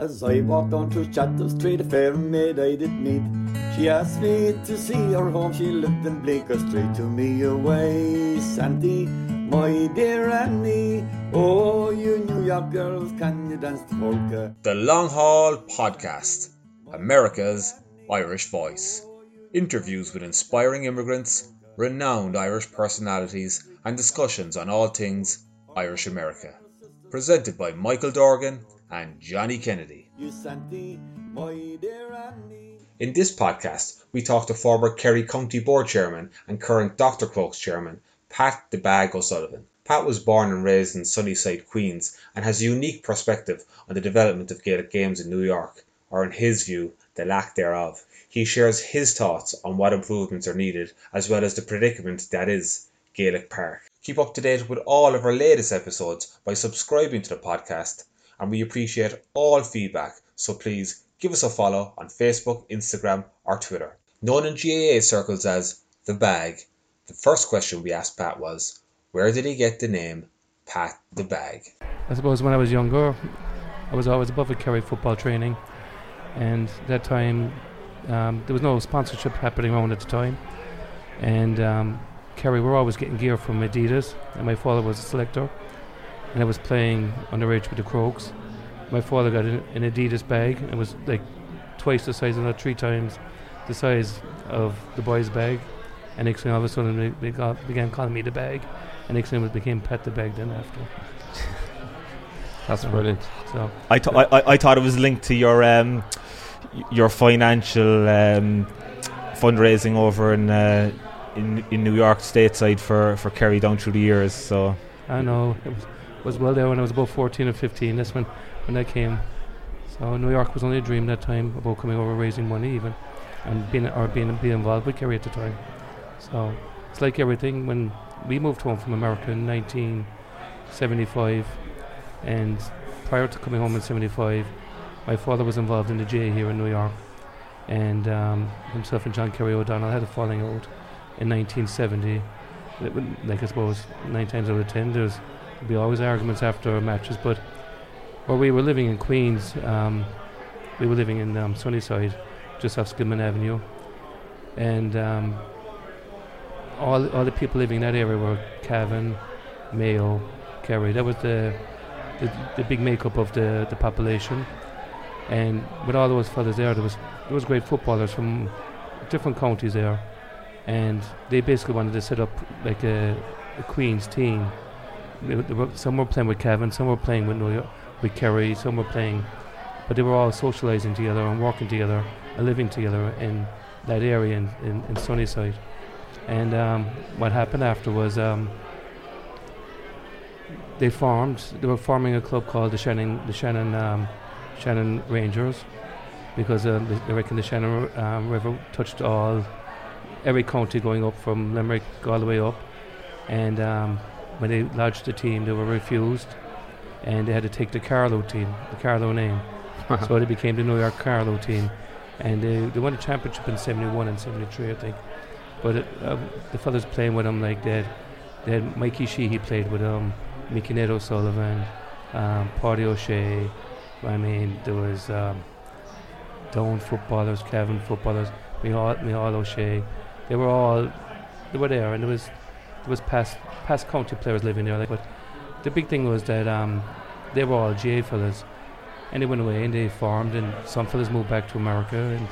As I walked on through Chatham Street, a fair maid I did meet. She asked me to see her home, she lived in Bleecker Street. To me away, Santy, my dear Annie. Oh, you New York girls, can you dance the polka? The Long Haul Podcast, America's Irish Voice. Interviews with inspiring immigrants, renowned Irish personalities, and discussions on all things Irish America. Presented by Michael Dorgan and Johnny Kennedy. You Santy, my dear Annie. In this podcast, we talk to former Kerry County Board Chairman and current Dr. Crokes Chairman, Pat the Bag O'Sullivan. Pat was born and raised in Sunnyside, Queens, and has a unique perspective on the development of Gaelic games in New York, or in his view, the lack thereof. He shares his thoughts on what improvements are needed, as well as the predicament that is Gaelic Park. Keep up to date with all of our latest episodes by subscribing to the podcast, and we appreciate all feedback, so please give us a follow on Facebook, Instagram, or Twitter. Known in GAA circles as The Bag, the first question we asked Pat was, where did he get the name Pat the Bag? I suppose when I was younger, I was always above a Kerry football training, and that time um, there was no sponsorship happening around at the time, and um, Kerry were always getting gear from Adidas, and my father was a selector, and I was playing underage with the Crokes. My father got an, an Adidas bag, and it was like twice the size, if not three times the size of the boys' bag. And next thing all of a sudden they, they got, began calling me the bag, and next thing it became Pat the bag. Then after, That's brilliant. so I, th- I, I- I thought it was linked to your um, your financial um, fundraising over in, uh, in in New York stateside for, for Kerry down through the years. So I know it was, well there when I was about 14 or 15. That's when when I came. So New York was only a dream that time about coming over, raising money even, and being or being being involved with Kerry at the time. So it's like everything. When we moved home from America in 1975, and prior to coming home in 75, my father was involved in the J here in New York, and um, himself and John Kerry O'Donnell had a falling out in 1970. Like I suppose nine times out of ten, there's be always arguments after matches, but where we were living in Queens, um, we were living in um, Sunnyside, just off Skillman Avenue, and um, all all the people living in that area were Cavan, Mayo, Kerry. That was the the, the big makeup of the, the population, and with all those fellas there, there was there was great footballers from different counties there, and they basically wanted to set up like a, a Queens team. They, they were, some were playing with Cavan, some were playing with New York, with Kerry, some were playing, but they were all socialising together and working together and living together in that area in, in, in Sunnyside. And um, what happened after was um, they formed. They were forming a club called the Shannon, the Shannon, um, Shannon Rangers, because um, they, they reckon the Shannon um, River touched all, every county going up from Limerick all the way up. And um, when they lodged the team, they were refused, and they had to take the Carlow team, the Carlow name. so they became the New York Carlow team, and they, they won the championship in '71 and '73, I think. But it, uh, the fellas playing with them like that, they had Mikey Sheehy played with them, Mickey Ned O'Sullivan, um, Paddy O'Shea. I mean, there was um, footballers, Cavan footballers, Michal, Michal O'Shea. They were all they were there, and there was there was past past county players living there. Like, but the big thing was that um, they were all GA fellas, and they went away and they formed, and some fellas moved back to America, and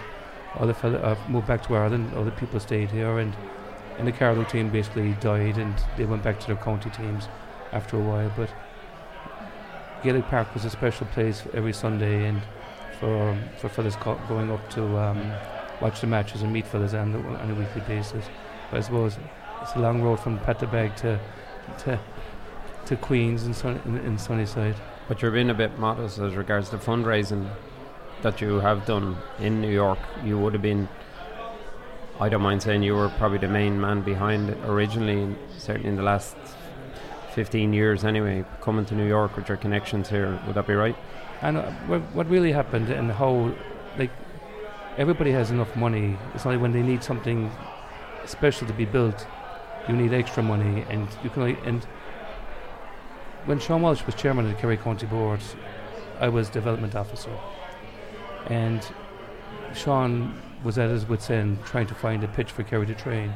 other fellas uh, moved back to Ireland. Other people stayed here, and and the Carlow team basically died, and they went back to their county teams after a while. But Gaelic Park was a special place every Sunday, and for for fellas co- going up to um, watch the matches and meet fellas on, the, on a weekly basis. But I suppose it's a long road from Pat the Bag to to to Queens and Sun, in, in Sunnyside. But you're being a bit modest as regards the fundraising that you have done in New York. You would have been, I don't mind saying, you were probably the main man behind it originally, and certainly in the last 15 years anyway, coming to New York with your connections here. Would that be right? And uh, what, what really happened and how, like, everybody has enough money. It's only when they need something special to be built, you need extra money, and you can. And when Sean Walsh was chairman of the Kerry County Board, I was development officer, and Sean was at his wits' end trying to find a pitch for Kerry to train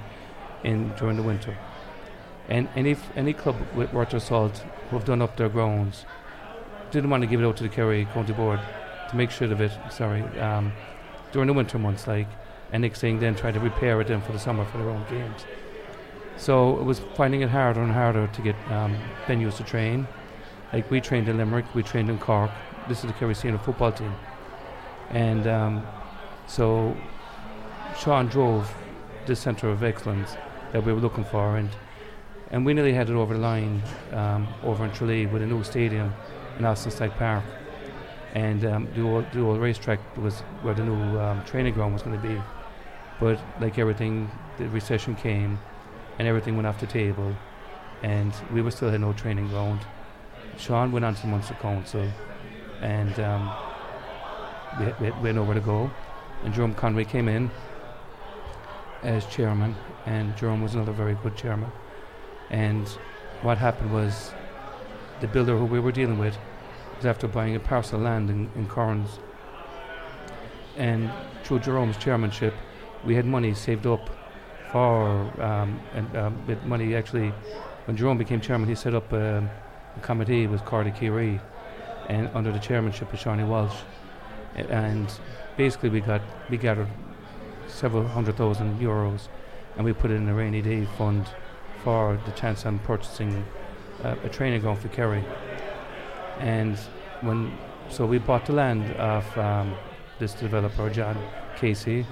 in during the winter. And any any club with worth their salt who have done up their grounds didn't want to give it out to the Kerry County Board to make sure of it. Sorry, um, during the winter months, like, and next thing then try to repair it then for the summer for their own games. So it was finding it harder and harder to get um, venues to train. Like we trained in Limerick, we trained in Cork. This is the Kerry senior football team, and um, so Sean drove the centre of excellence that we were looking for, and and we nearly had it over the line um, over in Tralee with a new stadium in Austin Stack Park, and um, the old the old racetrack was where the new um, training ground was going to be, but like everything, the recession came, and everything went off the table, and we were still had no training ground. Sean went on to Munster Council, and um, we, we, we had nowhere to go, and Jerome Conway came in as chairman, and Jerome was another very good chairman. And what happened was the builder who we were dealing with was after buying a parcel of land in, in Currans. And through Jerome's chairmanship, we had money saved up for, um, and um, with money actually, when Jerome became chairman, he set up um, a committee with Cardi Keary and under the chairmanship of Shawnee Walsh. And basically, we got we gathered several hundred thousand euros, and we put it in a rainy day fund for the chance on purchasing uh, a training ground for Kerry. And when so we bought the land of um, this developer John Casey,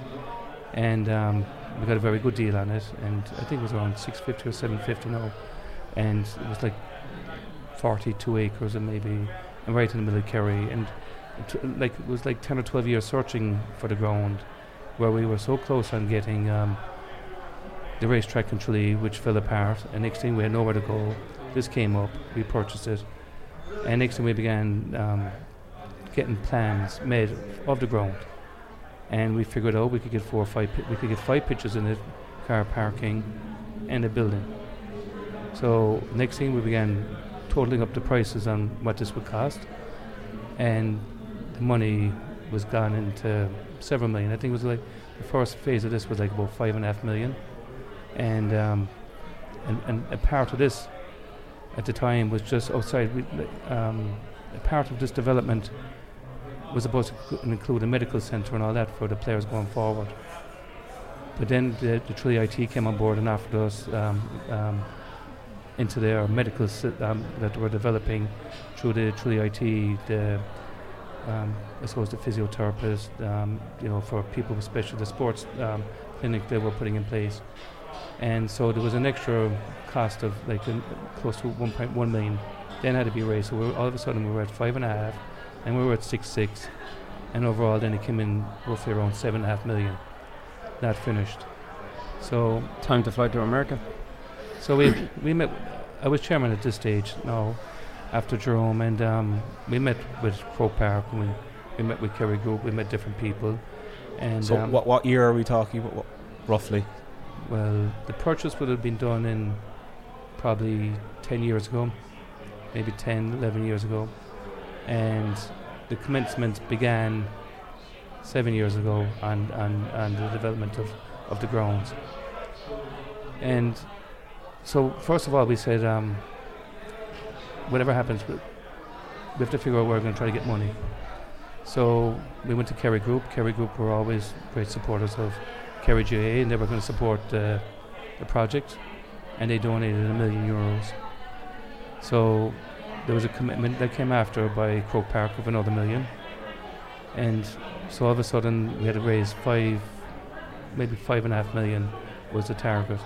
and um, we got a very good deal on it. And I think it was around 650 or 750 now, and it was like 42 acres and maybe and right in the middle of Kerry. And t- like it was like 10 or 12 years searching for the ground, where we were so close on getting um, the racetrack Tralee, which fell apart. And next thing we had nowhere to go. This came up, we purchased it, and next thing we began um, getting plans made of the ground. And we figured out we could get four or five, pi- we could get five pitches in it, car parking, and a building. So next thing we began totaling up the prices on what this would cost, and the money was gone into several million. I think it was like the first phase of this was like about five and a half million, and um, and, and a part of this at the time was just outside. We, um, a part of this development was supposed to include a medical centre and all that for the players going forward. But then the, the Tralee IT came on board and offered us um, um, into their medical um, that they were developing through the Tralee IT, the um, I suppose the physiotherapist, um, you know, for people with special the sports clinic they were putting in place, and so there was an extra cost of like close to 1.1 million. Then had to be raised, so we all of a sudden we were at five and a half, and we were at six six, and overall then it came in roughly around seven and a half million. That finished. So Time to fly to America. so we we met. I was chairman at this stage now, after Jerome, and um, we met with Croke Park. And we we met with Kerry Group. We met different people, and So um, what what year are we talking? What, what, roughly? well, the purchase would have been done in probably ten years ago, maybe 10, 11 years ago, and the commencement began seven years ago on on, on the development of, of the grounds. And so, first of all, we said, um, whatever happens, we, we have to figure out where we're going to try to get money. So we went to Kerry Group. Kerry Group were always great supporters of Kerry GA, and they were going to support uh, the project, and they donated a million euros. So there was a commitment that came after by Croke Park of another million, and so all of a sudden we had to raise five, maybe five and a half million was the target.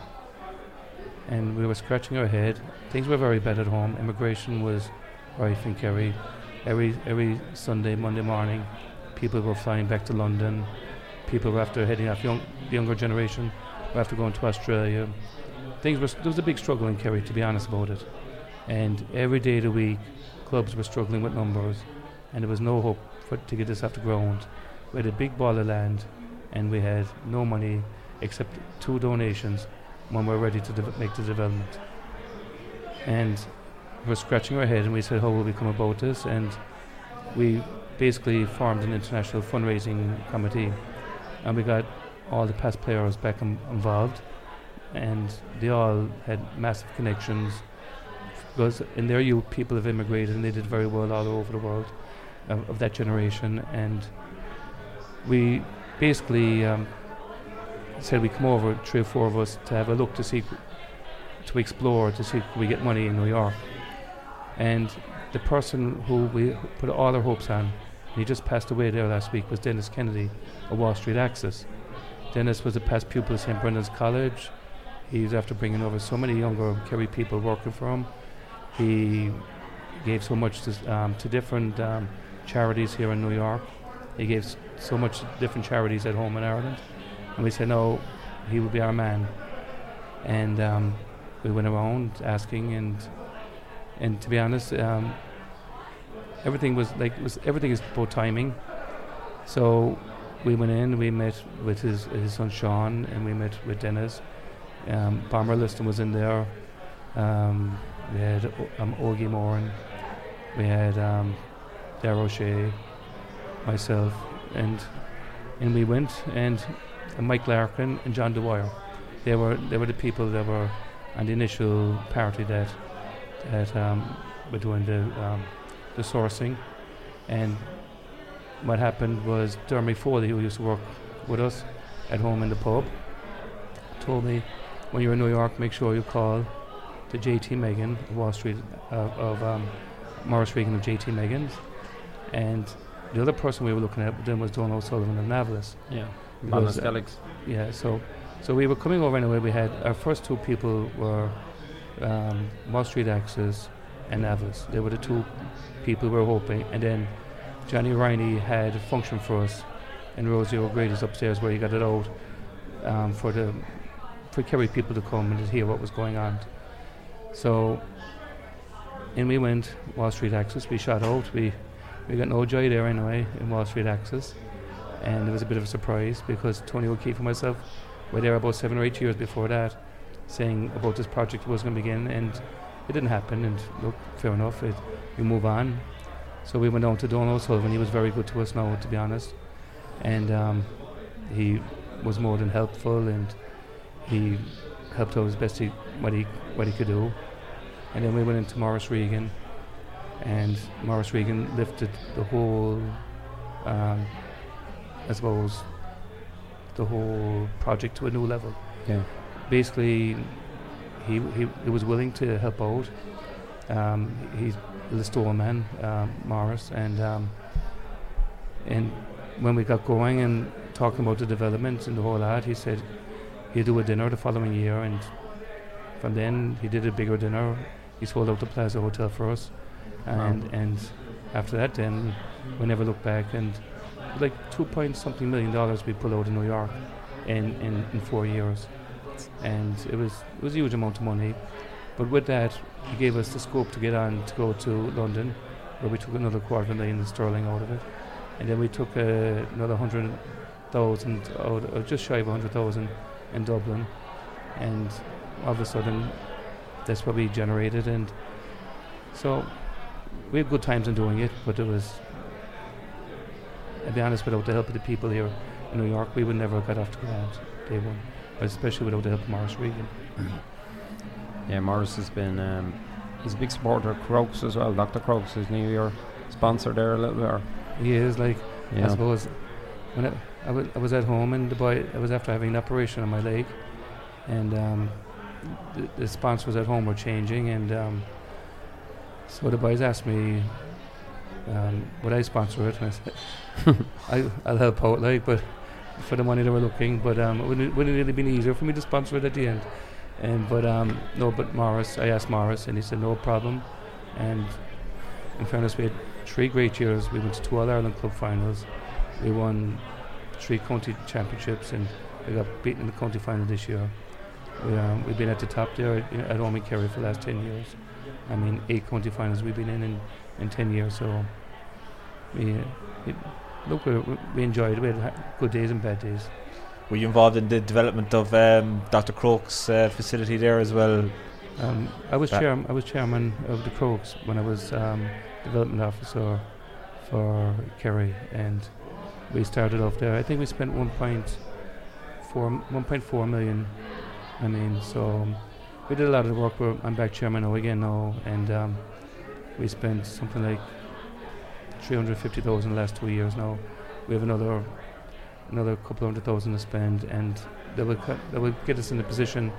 And we were scratching our head. Things were very bad at home. Immigration was rife in Kerry. Every every Sunday, Monday morning, people were flying back to London. People were after heading off. Young, the younger generation were after going to Australia. Things were there was a big struggle in Kerry, to be honest about it. And every day of the week, clubs were struggling with numbers, and there was no hope for to get this off the ground. We had a big ball of land, and we had no money except two donations when we were ready to de- make the development. And we were scratching our head, and we said, "How will we come about this?" And we basically formed an international fundraising committee, and we got all the past players back in, involved, and they all had massive connections because in their youth people have immigrated and they did very well all over the world of, of that generation, and we basically um, said we come over three or four of us to have a look to see to explore to see if we get money in New York, and the person who we put all our hopes on, and he just passed away there last week, was Dennis Kennedy of Wall Street Access. Dennis was a past pupil of St. Brendan's College. He's after bringing over so many younger Kerry people working for him. He gave so much to, um, to different um, charities here in New York. He gave so much to different charities at home in Ireland. And we said, no, he would be our man. And um, we went around asking, and and to be honest, um, everything was like was everything is about timing. So we went in, we met with his his son Sean, and we met with Dennis. Um, Bomber Liston was in there. Um, we had um, Ogie Moran. We had um, Darrow Shea, myself, and and we went and, and Mike Larkin and John Dwyer. They were they were the people that were on the initial party that that um, were doing the um, the sourcing, and what happened was Dermy Foley, who used to work with us at home in the pub, told me when you're in New York, make sure you call to JT Magen of Wall Street uh, of um, Maurice Regan of JT Magen's, and the other person we were looking at then was Donald Sullivan of Navillus. Yeah. Because, uh, Yeah, so so we were coming over anyway. We had our first two people were um, Wall Street Access and Navillus. They were the two people we were hoping, and then Johnny Riney had a function for us, and Rosie O'Grady's upstairs where he got it out um, for the for Kerry people to come and to hear what was going on. So in we went, Wall Street Access. We shot out. We we got no joy there anyway in Wall Street Access, and it was a bit of a surprise because Tony O'Keefe and myself were there about seven or eight years before that, saying about this project was going to begin, and it didn't happen. And look, fair enough, it, we move on. So we went down to Donald Sullivan. He was very good to us now, to be honest, and um, he was more than helpful, and he helped out as best he what he what he could do. And then we went into Maurice Regan, and Maurice Regan lifted the whole, um, I suppose, the whole project to a new level. Yeah. Basically, he he, he was willing to help out. Um, he's the store man, um, Maurice, and um, and when we got going and talking about the development and the whole lot, he said he'd do a dinner the following year, and from then he did a bigger dinner. He sold out the Plaza Hotel for us, and Wow. and after that, then we never looked back. And like two point something million dollars we pulled out in New York in, in, in four years, and it was it was a huge amount of money. But with that, he gave us the scope to get on to go to London, where we took another quarter of a million sterling out of it, and then we took uh, another hundred thousand out, or just shy of a hundred thousand in Dublin, and all of a sudden, that's what we generated, and so we had good times in doing it, but it was. I'll be honest, without the help of the people here in New York, we would never have got off the ground day one, especially without the help of Maurice Regan. Yeah, Maurice has been. Um, he's a big supporter of Crokes as well. Dr. Crokes is New Year sponsor there a little bit. Or, He is like I suppose when I, I, was, at home and the boy I was after having an operation on my leg, and um, the, the sponsors at home were changing, and um, so the boys asked me um, would I sponsor it, and I said I, I'll help out, like, but for the money they were looking, but um, it wouldn't, wouldn't it really been easier for me to sponsor it at the end, and but um, no, but Maurice, I asked Maurice, and he said no problem, and in fairness, we had three great years. We went to two All Ireland club finals. We won three county championships, and we got beaten in the county final this year. We, um, we've been at the top there at, at Kerry for the last 10 years. I mean, eight county finals we've been in in, in 10 years. So, we, uh, it, look, we, we enjoyed it. We had good days and bad days. Were you involved in the development of um, Dr. Crokes uh, facility there as well? Um, I was chairman. I was chairman of the Crokes when I was um, development officer for Kerry, and we started off there. I think we spent 1.4 1.4 million. I mean, so um, we did a lot of the work. We're, I'm back chairman now again now, and um, we spent something like 350,000 the last two years now. We have another another couple hundred thousand to spend, and that will cut, that will get us in a position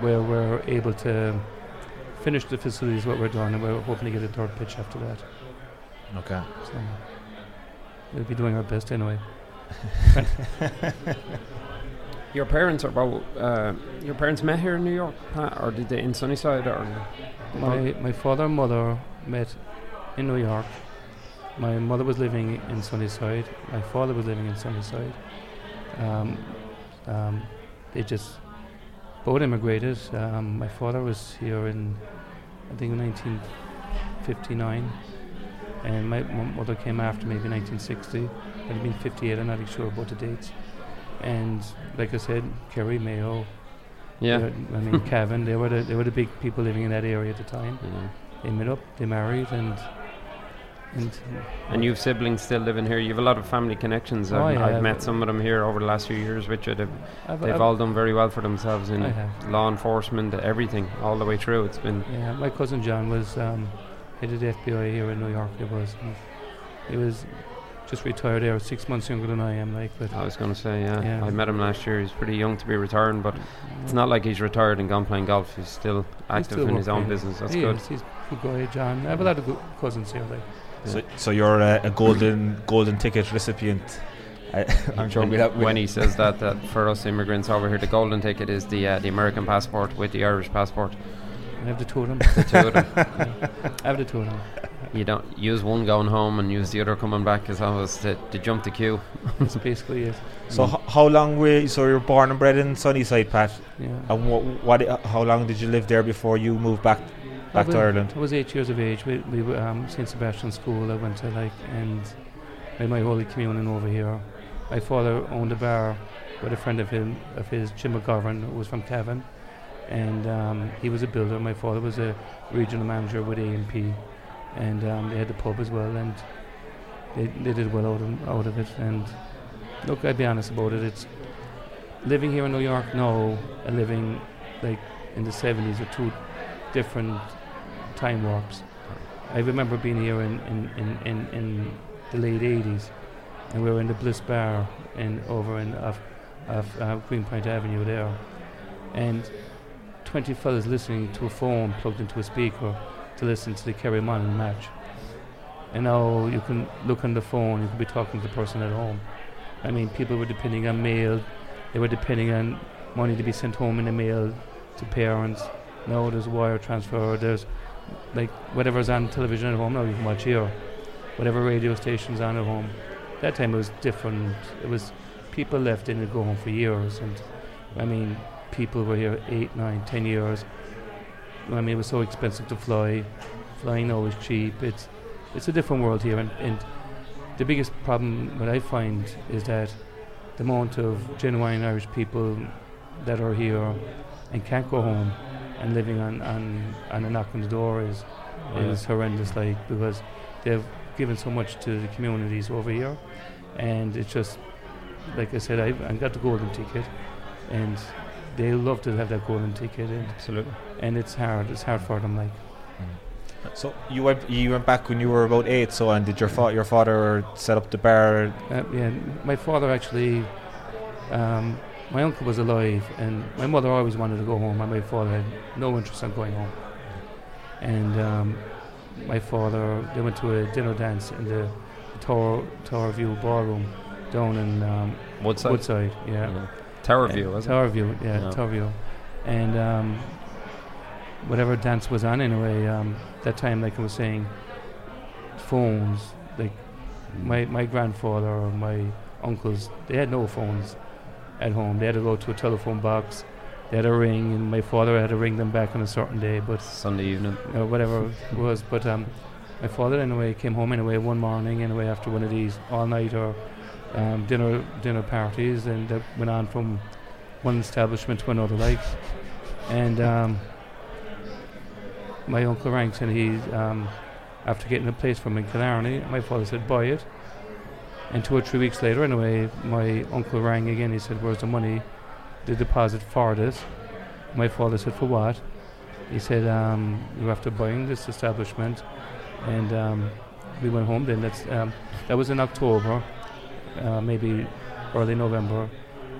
where we're able to finish the facilities what we're doing, and we're hoping to get a third pitch after that. Okay. So we'll be doing our best anyway. Your parents are well, uh, your parents met here in New York, Pat, or did they in Sunnyside, or My my father and mother met in New York. My mother was living in Sunnyside. My father was living in Sunnyside. Um, um, they just both immigrated. Um, my father was here in, I think, 1959, and my m- mother came after maybe 1960. I'd been 58. I'm not sure about the dates. And like I said, Kerry, Mayo, yeah, I mean, Cavan, they were the they were the big people living in that area at the time. yeah. They met up, they married, and and And you've siblings still living here. You have a lot of family connections. Oh, I've, I've I've- met some of them here over the last few years, Richard. They've, I've, they've all done very well for themselves in law enforcement, everything, all the way through. It's been Yeah, my cousin John was um, head of the FBI here in New York. He was. and He was just retired there, six months younger than I am. Like, but I was going to say, yeah. Yeah. I met him last year. He's pretty young to be retiring, but it's not like he's retired and gone playing golf. He's still active still in his own business. That's he good. is, he's a good guy, John. I have a lot of good cousins here. Like, So, so you're a, a golden golden ticket recipient. I, I'm sure we'll have, when he says that, that for us immigrants over here, the golden ticket is the uh, the American passport with the Irish passport. I have the two of them. The two of them. I have the two of them. You don't use one going home and use the other coming back. Is always to, to jump the queue. That's basically it. So h- how long were you, so you're born and bred in Sunnyside, Pat? Yeah. And what, what uh, how long did you live there before you moved back back I to Ireland? I was eight years of age. We, we were um, St Sebastian School. I went to like, and I had my holy communion over here. My father owned a bar with a friend of him, of his, Jim McGovern, who was from Cavan, and um, he was a builder. My father was a regional manager with A&P, and um, they had the pub as well, and they, they did well out of, out of it. And look, I'd be honest about it. It's living here in New York now and living like in the 70s are two different time warps. I remember being here in, in, in, in, in the late 80s, and we were in the Bliss Bar in over in off, off uh, Greenpoint Avenue there, and 20 fellas listening to a phone plugged into a speaker to listen to the Kerry Monaghan match. And now you can look on the phone, you can be talking to the person at home. I mean, people were depending on mail, they were depending on money to be sent home in the mail to parents. Now there's wire transfer, there's like whatever's on television at home now you can watch here. Whatever radio station's on at home. That time it was different. It was people left and go home for years and I mean people were here eight, nine, ten years. I mean it was so expensive to fly. Flying now is cheap. It's it's a different world here and, and the biggest problem that I find is that the amount of genuine Irish people that are here and can't go home and living on, on, on a knock on the door is is horrendous like because they've given so much to the communities over here and it's just like I said I've, I got the golden ticket and they love to have that golden ticket and, Absolutely. and it's hard it's hard for them like So you went you went back when you were about eight. So and did your fa- your father set up the bar? Uh, yeah, my father actually, um, my uncle was alive, and my mother always wanted to go home, and my father had no interest in going home. And um, my father, they went to a dinner dance in the Tower Tower View ballroom down in um, Woodside. Woodside. Yeah, Yeah. Tower View, wasn't Tower View, yeah, Yeah. Tower View, and um, whatever dance was on anyway. Um, that time, like I was saying, phones. Like my my grandfather or my uncles, they had no phones at home. They had to go to a telephone box. They had a ring, and my father had to ring them back on a certain day. But? Sunday evening. or whatever it was. But um, my father anyway came home anyway one morning anyway after one of these all night or um, dinner dinner parties, and that went on from one establishment to another, like. And um, my uncle ranks, and he um, after getting a place from in Killarney. My father said, buy it. And two or three weeks later, anyway, my uncle rang again. He said, where's the money, the deposit for this? My father said, for what? He said, um, you're after buying this establishment. And um, we went home then. That's, um, that was in October, uh, maybe early November.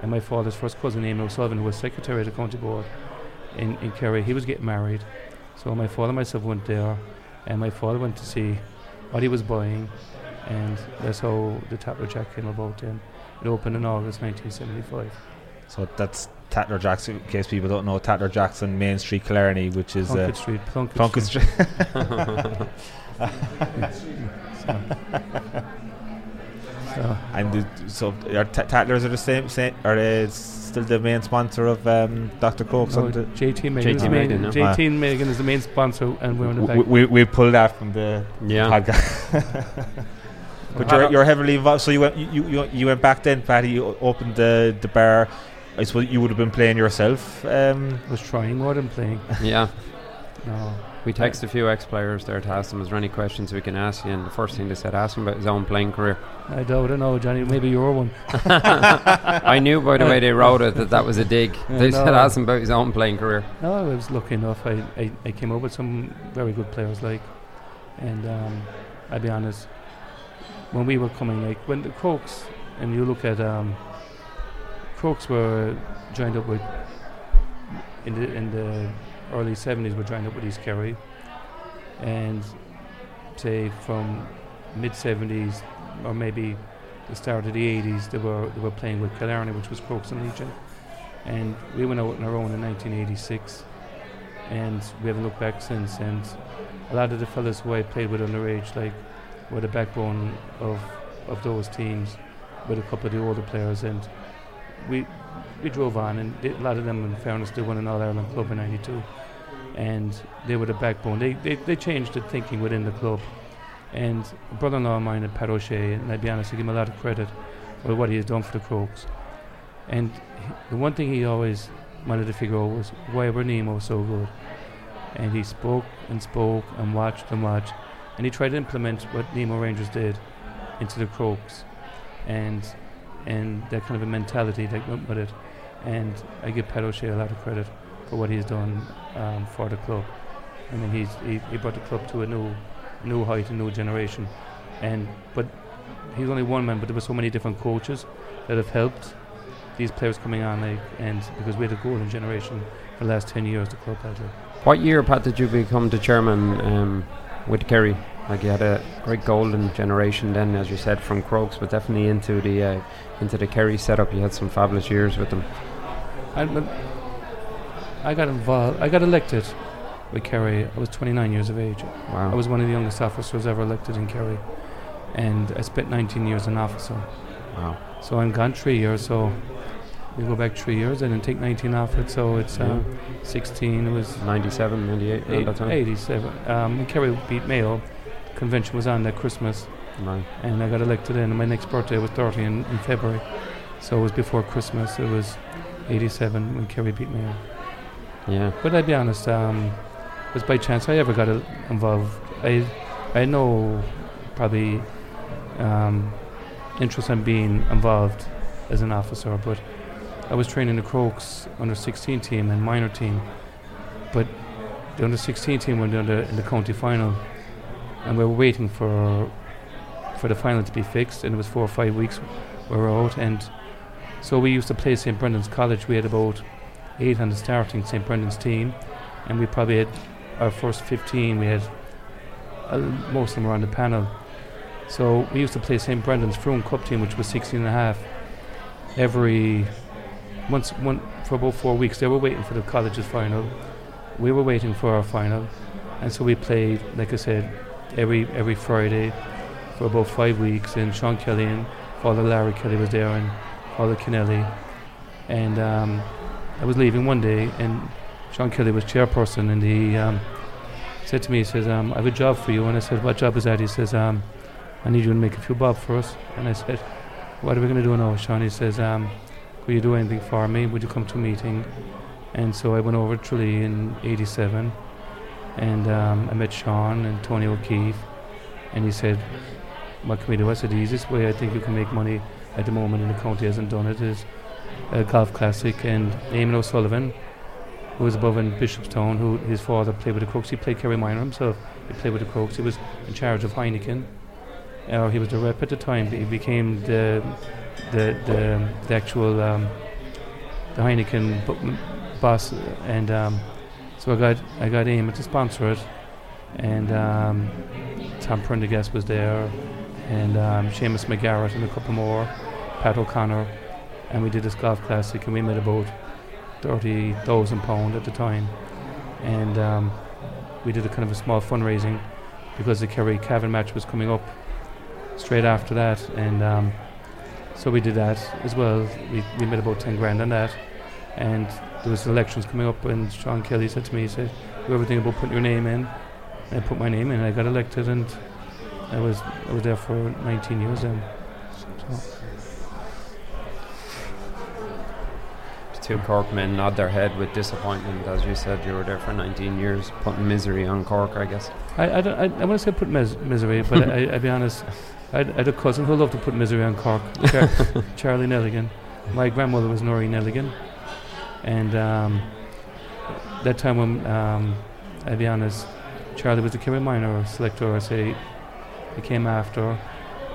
And my father's first cousin, Emil Sullivan, who was secretary of the county board in, in Kerry, he was getting married. So my father and myself went there, and my father went to see what he was buying, and that's how the Tatler Jack came about. Then it opened in August 1975. So that's Tatler Jacks. In case people don't know, Tatler Jacks on Main Street, Killarney, which is Plunkett uh, Street, Plunkett, Plunkett Street. Street. So, so and the, so are Ta- Tattlers are the same, same. Are they still the main sponsor of um, Dr. Crokes? no, on JT Magen is JT the main. Magen, no? JT Magen is the main sponsor, and we're in the we, we, we pulled that from the Yeah. podcast. but you're, you're heavily involved. So you went you, you, you went back then, Patty. You opened the the bar. I suppose you would have been playing yourself. Um, was trying more than playing. Yeah. No, We texted a few ex players there to ask them, is there any questions we can ask you? And the first thing they said, ask him about his own playing career. I don't know, Johnny. Maybe you're one. I knew by the way they wrote it that that was a dig. They said, ask him about his own playing career. No, I was lucky enough. I, I, I came up with some very good players, like, and um, I'll be honest. When we were coming, like when the Crokes, and you look at um, Crokes were joined up with in the in the early seventies were joined up with East Kerry, and say from mid seventies or maybe the start of the eighties, they were they were playing with Killarney, which was Crokes and Legion. And we went out on our own in 1986 and we haven't looked back since. And a lot of the fellas who I played with underage like were the backbone of of those teams with a couple of the older players. And we we drove on and a lot of them in fairness they won an All-Ireland club in 92 and they were the backbone. They, they, they changed the thinking within the club. And a brother-in-law of mine at Pat O'Shea and I'd be honest I give him a lot of credit for what he has done for the Crokes and he- the one thing he always wanted to figure out was why were Nemo so good. And he spoke and spoke and watched and watched, and he tried to implement what Nemo Rangers did into the Crokes, and and that kind of a mentality that went with it. And I give Pat O'Shea a lot of credit for what he's done um, for the club. I mean, he's he, he brought the club to a new new height, a new generation, and but he's only one man, but there were so many different coaches that have helped these players coming on, like, and because we had a golden generation for the last 10 years, the club had. Like. What year, Pat, did you become the chairman um, with Kerry? Like you had a great golden generation then, as you said, from Crokes, but definitely into the uh, into the Kerry setup. You had some fabulous years with them. And, I got involved, I got elected with Kerry. I was 29 years of age. Wow. I was one of the youngest officers ever elected in Kerry, and I spent 19 years in officer. wow. So I'm gone three years, so we go back three years. I didn't take 19 off it, so it's uh, 16. It was 97, 98 at eight, that time. 87. Um, when Kerry beat Mayo, convention was on that Christmas. Right. and I got elected in. And my next birthday was 30 in, in February, so it was before Christmas. It was 87 when Kerry beat me. Yeah. But I'd be honest, um, it was by chance I ever got involved. I I know probably um, interest in being involved as an officer, but I was training the Crokes under 16 team and minor team, but the under 16 team went in the, in the county final, and we were waiting for for the final to be fixed, and it was four or five weeks we were out, and so we used to play St Brendan's College. We had about eight on the starting St Brendan's team, and we probably had our first 15. We had uh, most of them were on the panel. So we used to play St Brendan's Frewen Cup team, which was 16 and a half, every once one for about four weeks. They were waiting for the college's final. We were waiting for our final, and so we played, like I said, every every Friday for about five weeks. And Sean Kelly and Father Larry Kelly was there, and Father Kennelly, and um, I was leaving one day, and Sean Kelly was chairperson, and he um, said to me, he says, um, "I have a job for you," and I said, "What job is that?" He says, um, "I need you to make a few bob for us," and I said, "What are we going to do now, Sean?" He says, um, "Could you do anything for me? Would you come to a meeting?" And so I went over to Tralee in '87, and um, I met Sean and Tony O'Keefe and he said, "What can we do?" I said, "The easiest way I think you can make money at the moment, and the county hasn't done it, is a golf classic." And Eamon O'Sullivan, who was above in Bishopstown, who his father played with the Crokes. He played Kerry Minor himself. He played with the Crokes. He was in charge of Heineken. Or he was the rep at the time. He became the the the, the actual um, the Heineken m- boss. And um, so I got I got Eamon to sponsor it, and um, Tom Prendergast was there, and um, Seamus McGarrett and a couple more, Pat O'Connor, and we did this golf classic, and we made about thirty thousand pound at the time, and um, we did a kind of a small fundraising because the Kerry Cavan match was coming up straight after that, and um, so we did that as well. We, we made about ten grand on that, and there was elections coming up, and Sean Kelly said to me, he said, "Do everything about putting your name in." And I put my name in, and I got elected, and I was I was there for 19 years then. So. Two Cork men nod their head with disappointment. As you said, you were there for 19 years, putting misery on Cork, I guess. I, I, don't, I, I want to say put mis- misery, but I, I'll be honest. I had, I had a cousin who loved to put misery on Cork, Char- Charlie Nelligan. My grandmother was Norrie Nelligan, and um, that time when um, I'll be honest, Charlie was the Kerry minor selector. I say he came after,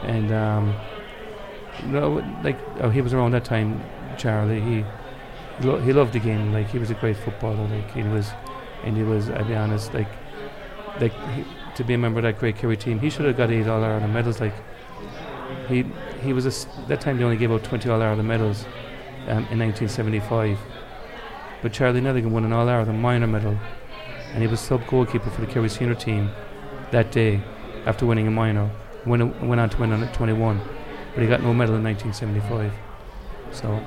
and um, no, like oh, he was around that time. Charlie, he he, lo- he loved the game. Like he was a great footballer. Like he was, and he was. I'll be honest, like like he, to be a member of that great Kerry team, he should have got eight All Ireland medals. Like he he was a that time they only gave out twenty All Ireland medals um, in 1975. But Charlie Nelligan won an All Ireland minor medal, and he was sub goalkeeper for the Kerry senior team that day after winning a minor. Went went on to win on at 21, but he got no medal in 1975. So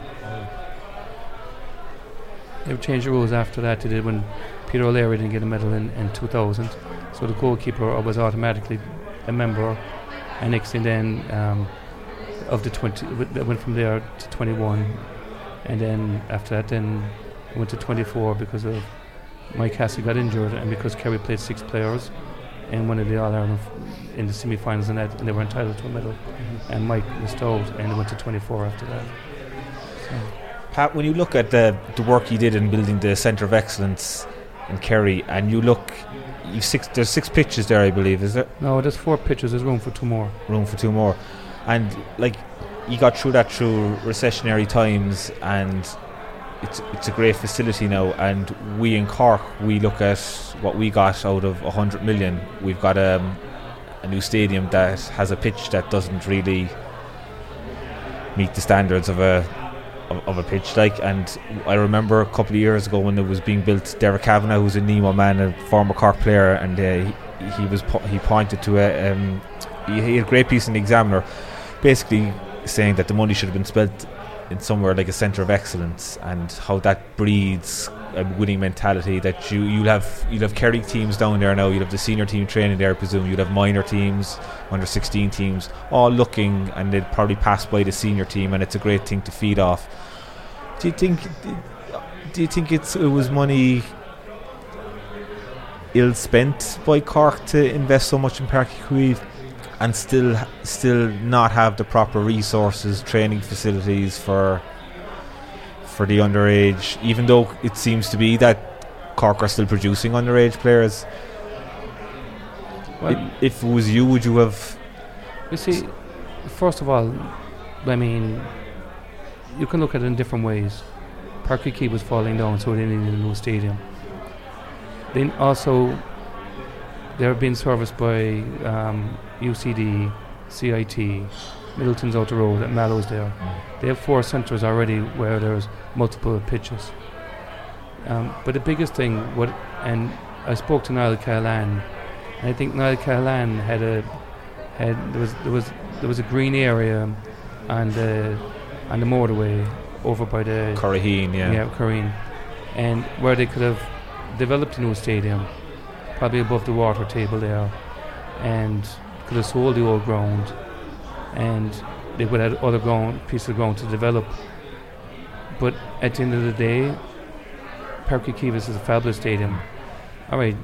they've changed the rules after that. They did when Peter O'Leary didn't get a medal in, in 2000. So the goalkeeper was automatically a member, and next thing then um, of the 20, w- that went from there to 21, and then after that then went to 24 because of Mike Cassie got injured, and because Kerry played six players in one of the All Ireland in the semi-finals, and, that, and they were entitled to a medal, and Mike was told, and they went to 24 after that. Pat, when you look at the the work you did in building the centre of excellence in Kerry, and you look, you've six. There's six pitches there, I believe. Is there No, there's four pitches. There's room for two more. room for two more? And like, you got through that through recessionary times, and it's it's a great facility now. And we in Cork, we look at what we got out of a hundred million. We've got um, a new stadium that has a pitch that doesn't really meet the standards of a of, of a pitch. Like and I remember a couple of years ago when it was being built Derek Kavanagh who's a Nemo man a former Cork player and uh, he, he was po- he pointed to a um, he, he had a great piece in the Examiner basically saying that the money should have been spent in somewhere like a centre of excellence and how that breeds a winning mentality that you you'll have you'll have Kerry teams down there now. You'll have the senior team training there I presume. You'll have minor teams under 16 teams all looking and they'd probably pass by the senior team and it's a great thing to feed off. Do you think do you think it's it was money ill spent by Cork to invest so much in Parky and still still not have the proper resources training facilities for for the underage even though it seems to be that Cork are still producing underage players Well, I- if it was you would you have You see, first of all, I mean, you can look at it in different ways. Páirc Uí Chaoimh was falling down, so they needed a new stadium. Then also, they're being serviced by um, UCD, CIT, Midleton's out the road, and Mallow's there. They have four centres already where there's multiple pitches. Um, but the biggest thing, what, and I spoke to Niall Callahan, and I think Niall Callahan had a had there was there was there was a green area on the on the motorway over by the Curraheen yeah, yeah Corrine, and where they could have developed a new stadium, probably above the water table there, and could have sold the old ground, and they would have other ground piece of ground to develop. But at the end of the day, Parky Kivas is a fabulous stadium. All right,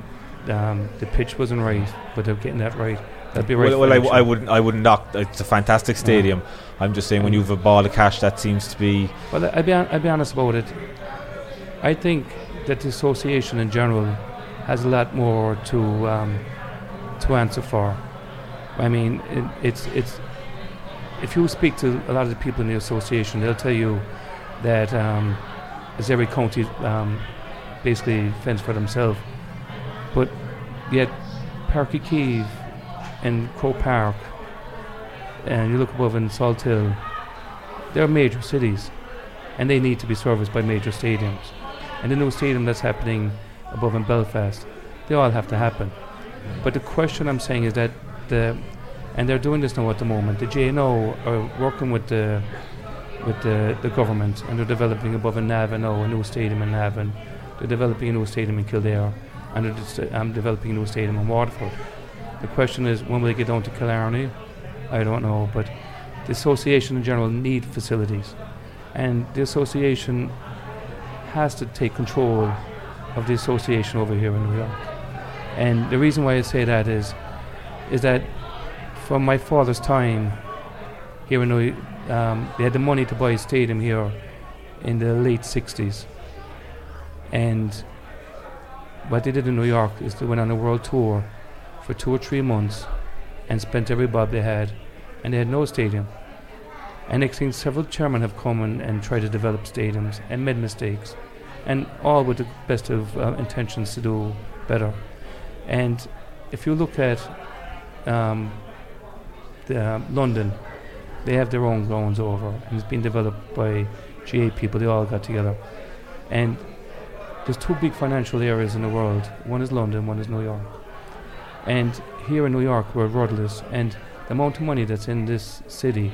um, the pitch wasn't right, but they're getting that right. That'd be right. well, well I, w- I wouldn't. I wouldn't knock. It's a fantastic stadium. I'm just saying when Mm. you've a ball of cash, that seems to be. Well, I'll be, hon- I'll be honest about it. I think that the association in general has a lot more to um, to answer for. I mean, it, it's it's if you speak to a lot of the people in the association, they'll tell you that um, as every county um, basically fends for themselves. But yet, Páirc Uí Chaoimh and Croke Park, and you look above in Salthill, they're major cities and they need to be serviced by major stadiums. And the new stadium that's happening above in Belfast, they all have to happen. But the question I'm saying is that the, and they're doing this now at the moment. The JNO are working with the with the, the government, and they're developing above in Navan now a new stadium in Navan. They're developing a new stadium in Kildare, and they're just, um, developing a new stadium in Waterford. The question is, when will they get down to Killarney? I don't know, but the association in general need facilities and the association has to take control of the association over here in New York. And the reason why I say that is, is that from my father's time here in New, um, they had the money to buy a stadium here in the late '60s, and what they did in New York is they went on a world tour for two or three months and spent every bob they had, and they had no stadium. And next thing, several chairmen have come and, and tried to develop stadiums and made mistakes, and all with the best of uh, intentions to do better. And if you look at um, the, uh, London, they have their own grounds over, and it's been developed by GA people. They all got together, and there's two big financial areas in the world. One is London, one is New York. And here in New York, we're rudderless, and the amount of money that's in this city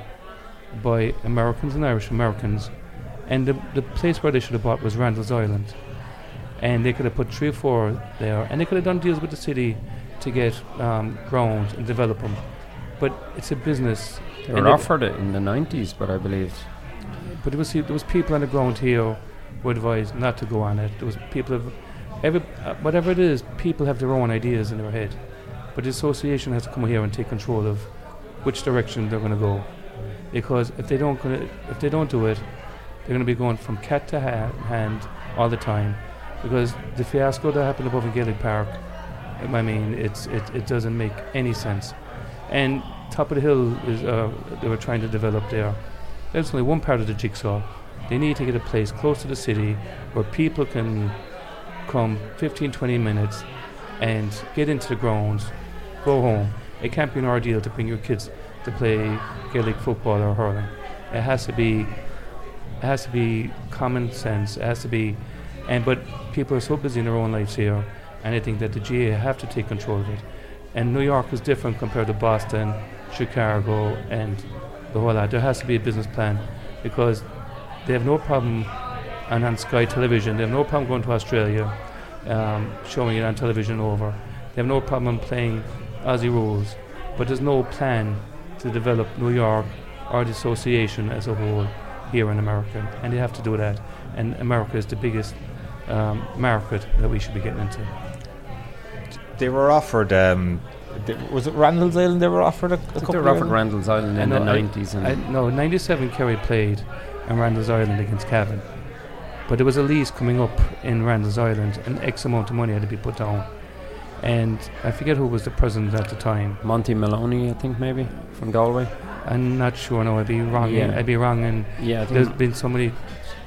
by Americans and Irish Americans. And the, the place where they should have bought was Randall's Island. And they could have put three or four there. And they could have done deals with the city to get um, grounds and develop them. But it's a business. They were offered it in the 90s, but I believe. But there was, there was people on the ground here who advised not to go on it. There was people of every, uh, whatever it is, people have their own ideas in their head. But the association has to come here and take control of which direction they're going to go. Because if they don't gonna, if they don't do it, they're going to be going from cat to ha- hand all the time. Because the fiasco that happened above in Gaelic Park, I mean, it's it, it doesn't make any sense. And top of the hill is uh, they were trying to develop there. That's only one part of the jigsaw. They need to get a place close to the city where people can come 15, 20 minutes and get into the grounds, go home. It can't be an ordeal to bring your kids to play Gaelic football or hurling. It has to be, it has to be common sense. It has to be, and but people are so busy in their own lives here, and I think that the GA have to take control of it. And New York is different compared to Boston, Chicago, and the whole lot. There has to be a business plan because they have no problem, and on Sky Television, they have no problem going to Australia, um, showing it on television over. They have no problem playing Aussie rules, but there's no plan to develop New York or the association as a whole here in America, and they have to do that. And America is the biggest um, market that we should be getting into. They were offered. Um, th- was it Randall's Island? They were offered a, think couple they of were offered years? Randall's Island in the 90s. No, 97 Kerry played in Randall's Island against Cavan. But there was a lease coming up in Randall's Island, and X amount of money had to be put down. And I forget who was the president at the time. Monty Maloney, I think, maybe, from Galway. I'm not sure. No, I'd be wrong. Yeah. I'd be wrong. And Yeah, I there's think been so many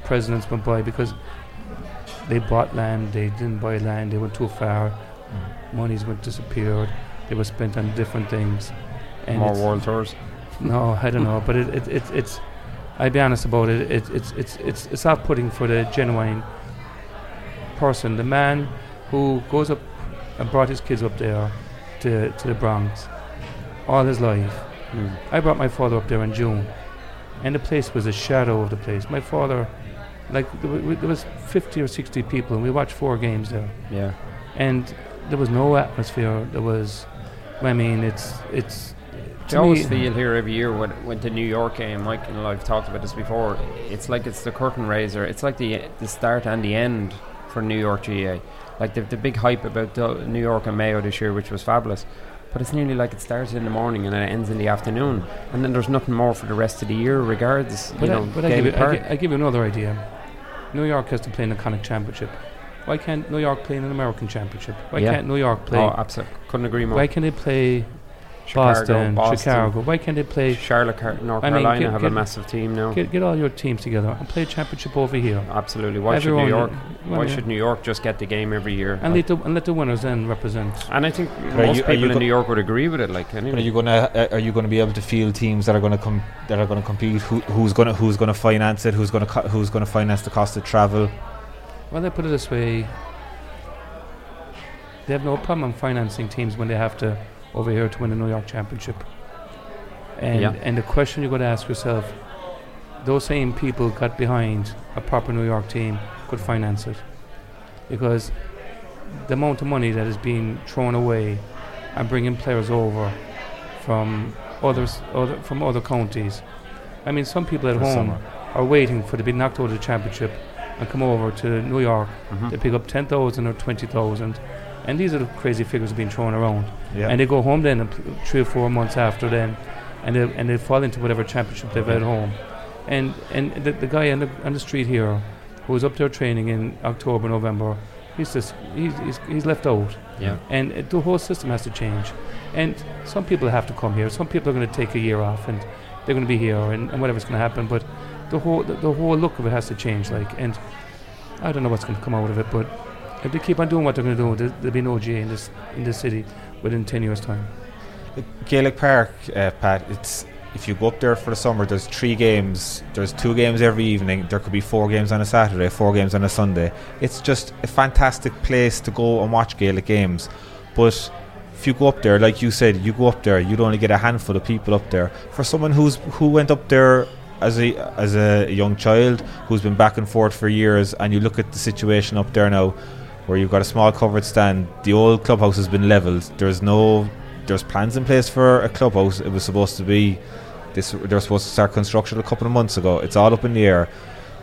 presidents went by because they bought land, they didn't buy land, they went too far. Monies went disappeared. They were spent on different things. And more world tours. No, I don't know, but it, it, it it's. I'll be honest about it. it it's it's it's it's off-putting for the genuine person, the man who goes up and brought his kids up there to to the Bronx all his life. Mm. I brought my father up there in June, and the place was a shadow of the place. My father, like there wa- there was 50 or 60 people, and we watched four games there, Yeah. and there was no atmosphere. There was, I mean, it's it's. I always feel here every year when, when the New York game, Mike and I've talked about this before, it's like it's the curtain raiser. It's like the the start and the end for New York GA. Like the, the big hype about the New York and Mayo this year, which was fabulous. but it's nearly like it starts in the morning and it ends in the afternoon, and then there's nothing more for the rest of the year, regardless. But, you I, know, but I, give you, I, Park. gi- I give you another idea. New York has to play in the Connacht Championship. Why can't New York play in an American Championship? Why Yeah. can't New York play? oh, absolutely, couldn't agree more. why can't they play Chicago, Boston, Chicago? Why can't they play? Charlotte, Car- North I mean, Carolina get- have get- a massive team now. Get, get all your teams together and play a championship over here. Absolutely. Why should New York? Why yeah. should New York just get the game every year? And let the and let the winners then represent. And I think are most you- people in go- New York would agree with it. Like But are you gonna uh, are you gonna be able to field teams that are gonna come that are gonna compete? Who, who's gonna who's gonna finance it? Who's gonna co- who's gonna finance the cost of travel? Well, they put it this way: they have no problem financing teams when they have to over here to win the New York Championship. And Yeah. and the question you've got to ask yourself: those same people got behind a proper New York team could finance it, because the amount of money that is being thrown away and bringing players over from others other, from other counties. I mean, some people at for home summer? are waiting for to be knocked out of the championship and come over to New York Mhm. they pick up 10,000 or 20,000. And these are the crazy figures being thrown around. Yeah. And they go home then, three or four months after then, and they, and they fall into whatever championship they've had at home. And and the, the guy on the, on the street here, who was up there training in October, November, he's just he's, he's, he's left out. Yeah. And the whole system has to change. And some people have to come here. Some people are going to take a year off, and they're going to be here, and, and whatever's going to happen. But the whole the, the whole look of it has to change. Like, and I don't know what's going to come out of it, but if they keep on doing what they're going to do, there, there'll be no GA in this in this city within ten years' time. Gaelic Park, uh, Pat. It's if you go up there for the summer, there's three games. There's two games every evening. There could be four games on a Saturday, four games on a Sunday. It's just a fantastic place to go and watch Gaelic games. But if you go up there, like you said, you go up there, you'd only get a handful of people up there. For someone who's who went up there as a as a young child, who's been back and forth for years, and you look at the situation up there now, where you've got a small covered stand. The old clubhouse has been levelled. There's no there's plans in place for a clubhouse. It was supposed to be this. They're supposed to start construction a couple of months ago. It's all up in the air.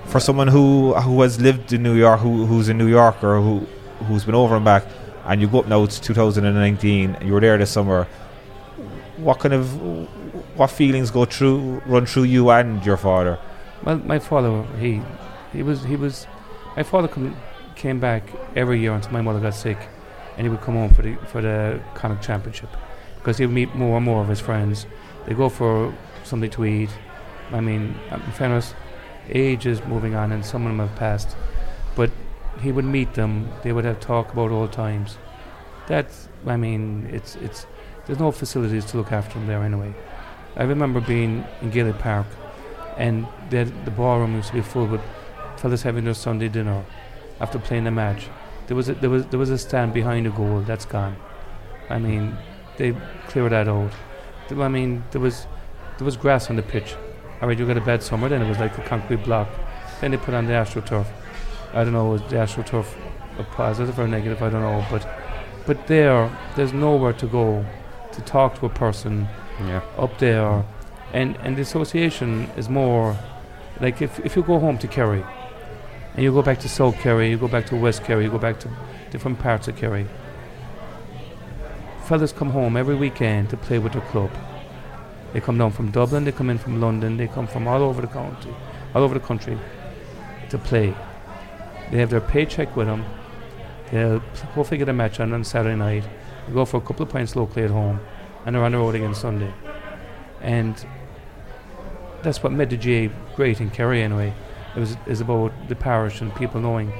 For someone who who has lived in New York, who who's a New Yorker, who who's been over and back, and you go up now. It's 2019. And you were there this summer. What kind of what feelings go through run through you and your father? Well, my father, he he was he was my father come, came back every year until my mother got sick, and he would come home for the for the Connacht Championship because he would meet more and more of his friends. They go for something to eat. I mean, uh, in fairness, age is moving on, and some of them have passed, but he would meet them. They would have talk about old times. That's I mean, it's it's there's no facilities to look after them there anyway. I remember being in Gaelic Park and the ballroom used to be full with fellas having their Sunday dinner after playing the match. There was a, there was there was a stand behind the goal that's gone. I mean, they cleared that out. I mean, there was there was grass on the pitch. All right, you got a bad summer. Then it was like a concrete block. Then they put on the astroturf. I don't know was the astroturf a positive or negative. I don't know, but but there there's nowhere to go to talk to a person Yeah. up there, and and the association is more like if if you go home to Kerry, and you go back to South Kerry, you go back to West Kerry, you go back to different parts of Kerry. Fellas come home every weekend to play with their club. They come down from Dublin, they come in from London, they come from all over the county, all over the country, to play. They have their paycheck with them. They'll hopefully get a match on on Saturday night. They go for a couple of pints locally at home and on the road again Sunday. And that's what made the GA great in Kerry anyway. It was is about the parish and people knowing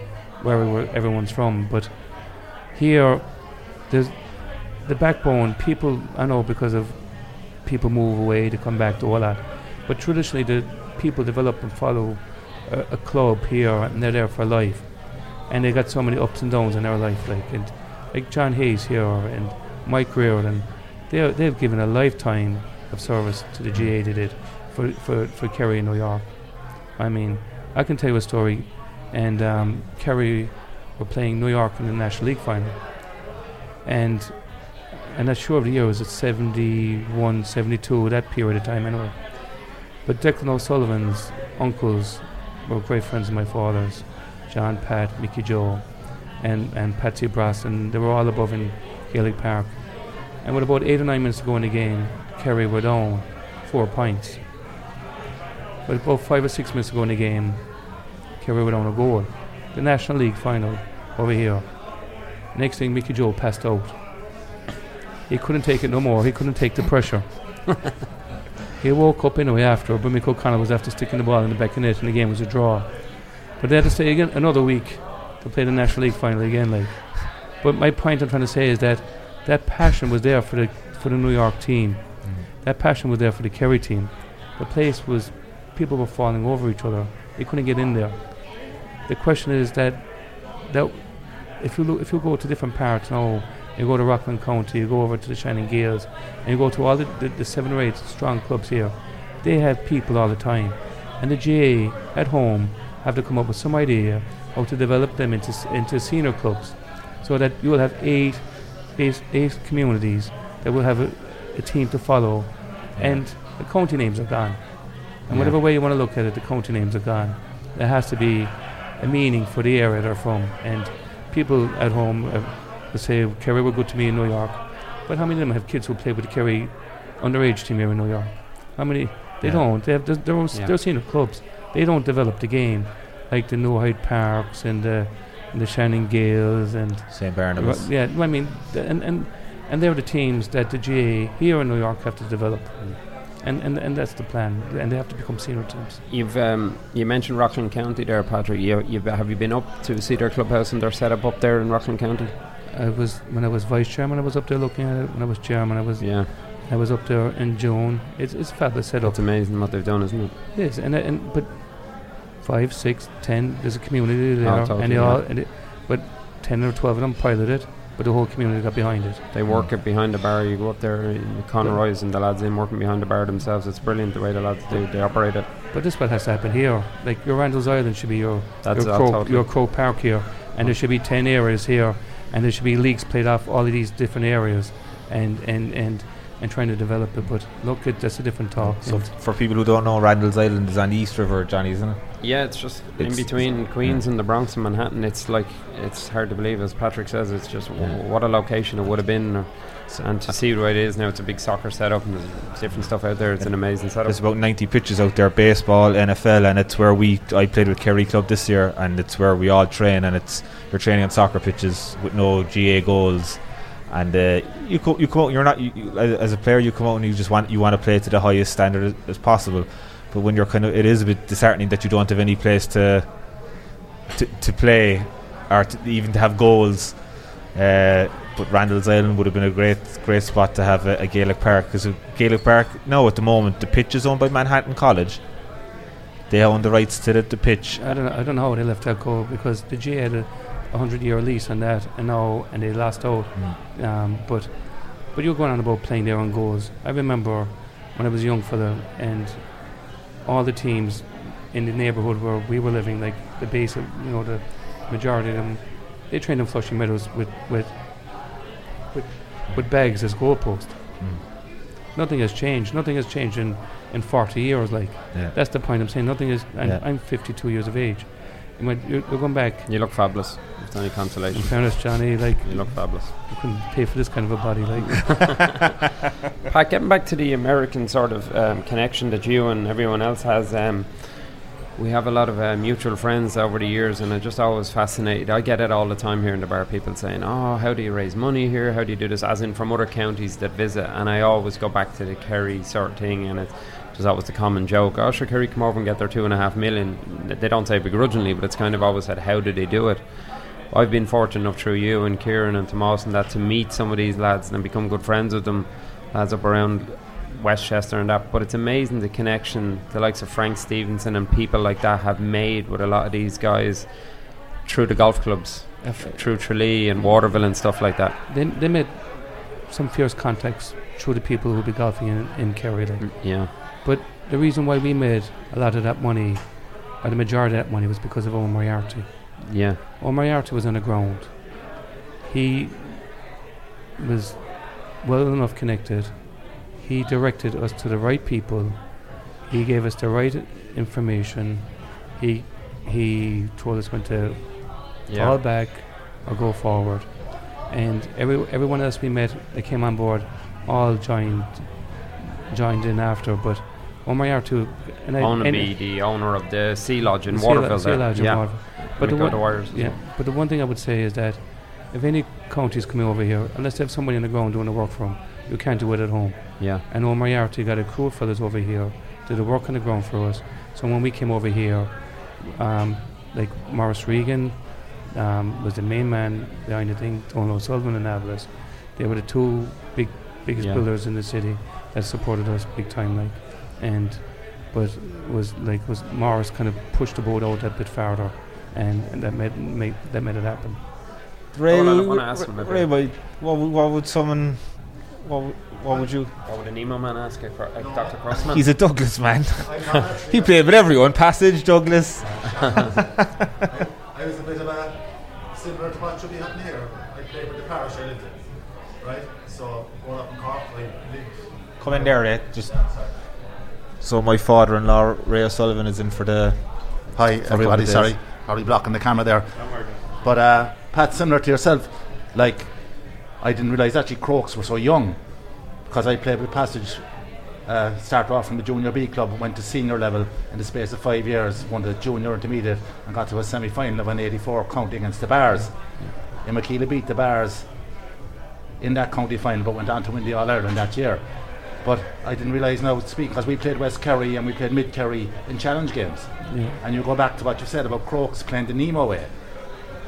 where we were, everyone's from. But here, there's the backbone. People I know because of people move away, to come back to all that. But traditionally, the people develop and follow a, a club here, and they're there for life. And they got so many ups and downs in their life, like and like John Hayes here and Mike Reardon they they've given a lifetime of service to the GA they did for for for Kerry in New York. I mean, I can tell you a story, and um, Kerry were playing New York in the National League final, and I'm not sure of the year was it 71, 72, that period of time anyway. But Declan O'Sullivan's uncles were great friends of my father's, John, Pat, Mickey Joe, and and Patsy Brass, and they were all above in Gaelic Park. And with about eight or nine minutes to go in the game, Kerry were down four points. With about five or six minutes to go in the game, Kerry were down a goal. The National League final over here. Next thing, Mickey Joe passed out. He couldn't take it no more. He couldn't take the pressure. he woke up anyway after, but Mick O'Connell was after sticking the ball in the back of net, and the game was a draw. But they had to stay again another week to play the National League final again. Like, but my point I'm trying to say is that that passion was there for the for the New York team. Mm. That passion was there for the Kerry team. The place was people were falling over each other. They couldn't get in there. The question is that that if you look, if you go to different parts now, you go to Rockland County, you go over to the Shannon Gaels, and you go to all the, the, the seven or eight strong clubs here. They have people all the time, and the GA at home have to come up with some idea how to develop them into into senior clubs, so that you will have eight eight, eight communities that will have a, a team to follow, and the county names are gone. And Yeah. whatever way you want to look at it, the county names are gone. There has to be a meaning for the area they're from, and people at home uh, will say Kerry were good to me in New York, but how many of them have kids who play with the Kerry underage team here in New York? How many? They Yeah. don't. They have they're, they're, Yeah. they're senior clubs. They don't develop the game like the New Hyde Parks and the the Shannon Gaels and St. Barnabas. Yeah. I mean, th- and and and they're the teams that the GA here in New York have to develop, and and and that's the plan. And they have to become senior teams. You've um, you mentioned Rockland County there, Patrick. You, you've, have you been up to see their clubhouse and their setup up there in Rockland County? I was when I was vice chairman. I was up there looking at it. When I was chairman, I was Yeah, I was up there in June. It's it's a fabulous setup. it's amazing what they've done, isn't it? It is, and and but five, six, ten. There's a community there, totally, and they yeah. all. And it, but ten or twelve of them piloted, but the whole community got behind it. They work it behind the bar. You go up there, uh, Conroy's and the lads in working behind the bar themselves. It's brilliant the way the lads do. They operate it. But this is what has to happen here. Like your Randall's Island should be your That's your Croke, totally. your Croke Park here, and there should be ten areas here, and there should be leagues played off all of these different areas, and and and and trying to develop it. But look, it, that's a different talk. So f- for people who don't know, Randall's Island is on the East River, Johnny, isn't it? Yeah, it's just in between Queens and the Bronx and Manhattan. It's like it's hard to believe, as Patrick says. It's just w- what a location it would have been, uh, and to see the way it is now. It's a big soccer setup and there's different stuff out there. It's an amazing setup. There's about 90 pitches out there, baseball, NFL, and it's where we. I played with Kerry Club this year, and it's where we all train, and it's you're training on soccer pitches with no GA goals, and uh, you co- you come out. You're not you, you, as a player. You come out and you just want you want to play to the highest standard as, as possible. But when you're kind of, it is a bit disheartening that you don't have any place to to, to play or to even to have goals. Uh, but Randall's Island would have been a great great spot to have a, a Gaelic Park because Gaelic Park now at the moment the pitch is owned by Manhattan College. They own the rights to the, the pitch. I don't know, I don't know how they left that go because the G had a, a hundred year lease on that, and now and they lost out. Um, but but you're going on about playing their own goals. I remember when I was a young fella and all the teams in the neighbourhood where we were living, like the base of you know the majority of them, they trained in Flushing Meadows with with with, with bags as goalpost. Mm. Nothing has changed. Nothing has changed in, in 40 years. Like Yeah. that's the point I'm saying. Nothing is. I'm, Yeah. I'm 52 years of age. You're, you're going back. You look fabulous. If it's any In consolation, fairness, Johnny, like you look fabulous. you couldn't pay for this kind of a body. Like Pat, getting back to the American sort of um, connection that you and everyone else has, um, we have a lot of uh, mutual friends over the years, and I just always fascinated. I get it all the time here in the bar. People saying, "Oh, how do you raise money here? How do you do this?" As in from other counties that visit, and I always go back to the Kerry sort of thing, and it's just always the common joke. Oh, sure, Kerry come over and get their two and a half million. They don't say begrudgingly, but it's kind of always said, "How do they do it?" I've been fortunate enough through you and Kieran and Tomas and that to meet some of these lads and become good friends with them, lads up around Westchester and that. But it's amazing the connection the likes of Frank Stevenson and people like that have made with a lot of these guys through the golf clubs, through Tralee and Waterville and stuff like that. they, they made some fierce contacts through the people who'll be golfing in, in Kerry. Like. Mm, yeah, But the reason why we made a lot of that money, or the majority of that money, was because of Owen Moriarty. Yeah, Owen Moriarty was underground. He was well enough connected. He directed us to the right people. He gave us the right information. He he told us when to fall back or go forward. and every everyone else we met that came on board all joined joined in after. But Owen Moriarty and I and Onaby, the owner of the Sea Lodge in Waterville. Sea. Lodge in yeah. Waterville. But the one- Yeah, but the one thing I would say is that if any county's coming over here, unless they have somebody on the ground doing the work for them, you can't do it at home. Yeah. And Owen Moriarty got a crew of fellas over here, did the work on the ground for us. So when we came over here, um, like Maurice Regan um, was the main man behind the thing, Tony O'Sullivan and Navillus. They were the two big biggest Yeah. builders in the city that supported us big time, like. And but was like was Maurice kind of pushed the boat out a bit farther, and, and that made, made that made it happen. Ray, Oh, well, I wanna ask him a. Ray, Ray, what, would- what would someone, what, what would you? What would a Nemo man ask if, uh, Dr. Crossman? He's a Douglas man. he played with everyone. Passage, Douglas. I was a bit of a similar to what should be happening here. I played with the parish I lived in, right? So growing up in Cork, I lived. Come in there, Ray. Just. So my father-in-law Ray O'Sullivan is in for the. Hi, everybody. Sorry, probably blocking the camera there. But uh, Pat, similar to yourself, like I didn't realise actually Crokes were so young because I played with Passage. Uh, started off from the junior B club, went to senior level in the space of five years, won the junior intermediate, and got to a semi final of an 84 county against the Barrs. In Makila beat the Barrs in that county final, but went on to win the All Ireland that year. But I didn't realise now speaking because we played West Kerry and we played Mid Kerry in challenge games. Yeah. And you go back to what you said about Crokes playing the Nemo way.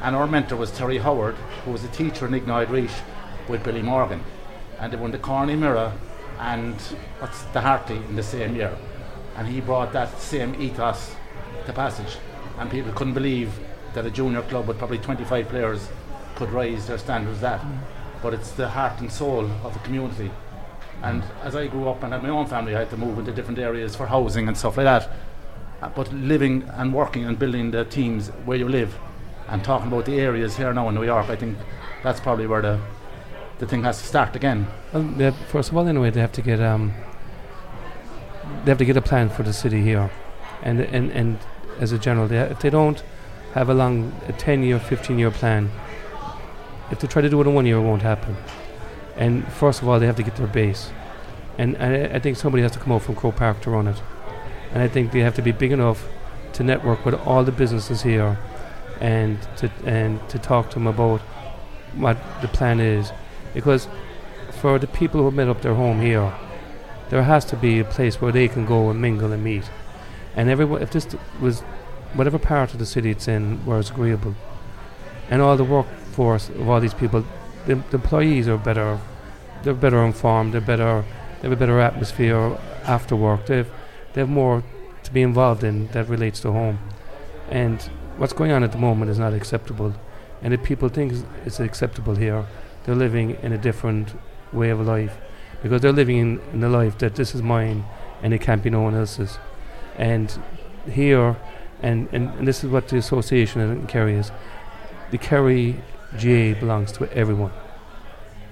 And our mentor was Terry Howard, who was a teacher in Ignite Reach with Billy Morgan. And they won the Corn Uí Mhuirí and what's the Hartley in the same year. And he brought that same ethos to Passage. And people couldn't believe that a junior club with probably 25 players could raise their standards that. Mm. But it's the heart and soul of the community. And as I grew up and had my own family, I had to move into different areas for housing and stuff like that. Uh, but living and working and building the teams where you live and talking about the areas here now in New York, I think that's probably where the the thing has to start again. Well, have- first of all, anyway, they have to get um, they have to get a plan for the city here, and and and as a general, they, if they don't have a long, a ten year, fifteen year plan, if they try to do it in one year, it won't happen. And first of all, they have to get their base, and I, I think somebody has to come out from Croke Park to run it, and I think they have to be big enough to network with all the businesses here, and to and to talk to them about what the plan is, because for the people who have made up their home here, there has to be a place where they can go and mingle and meet. And everyone, if this was whatever part of the city it's in where it's agreeable, and all the workforce of all these people, the, the employees are better, they're better informed, they're better, they have a better atmosphere after work. They've they have more to be involved in that relates to home. And what's going on at the moment is not acceptable. And if people think it's- acceptable here, they're living in a different way of life because they're living in, in a life that this is mine and it can't be no one else's. And here, and, and, and this is what the association in Kerry is the Kerry GA belongs to everyone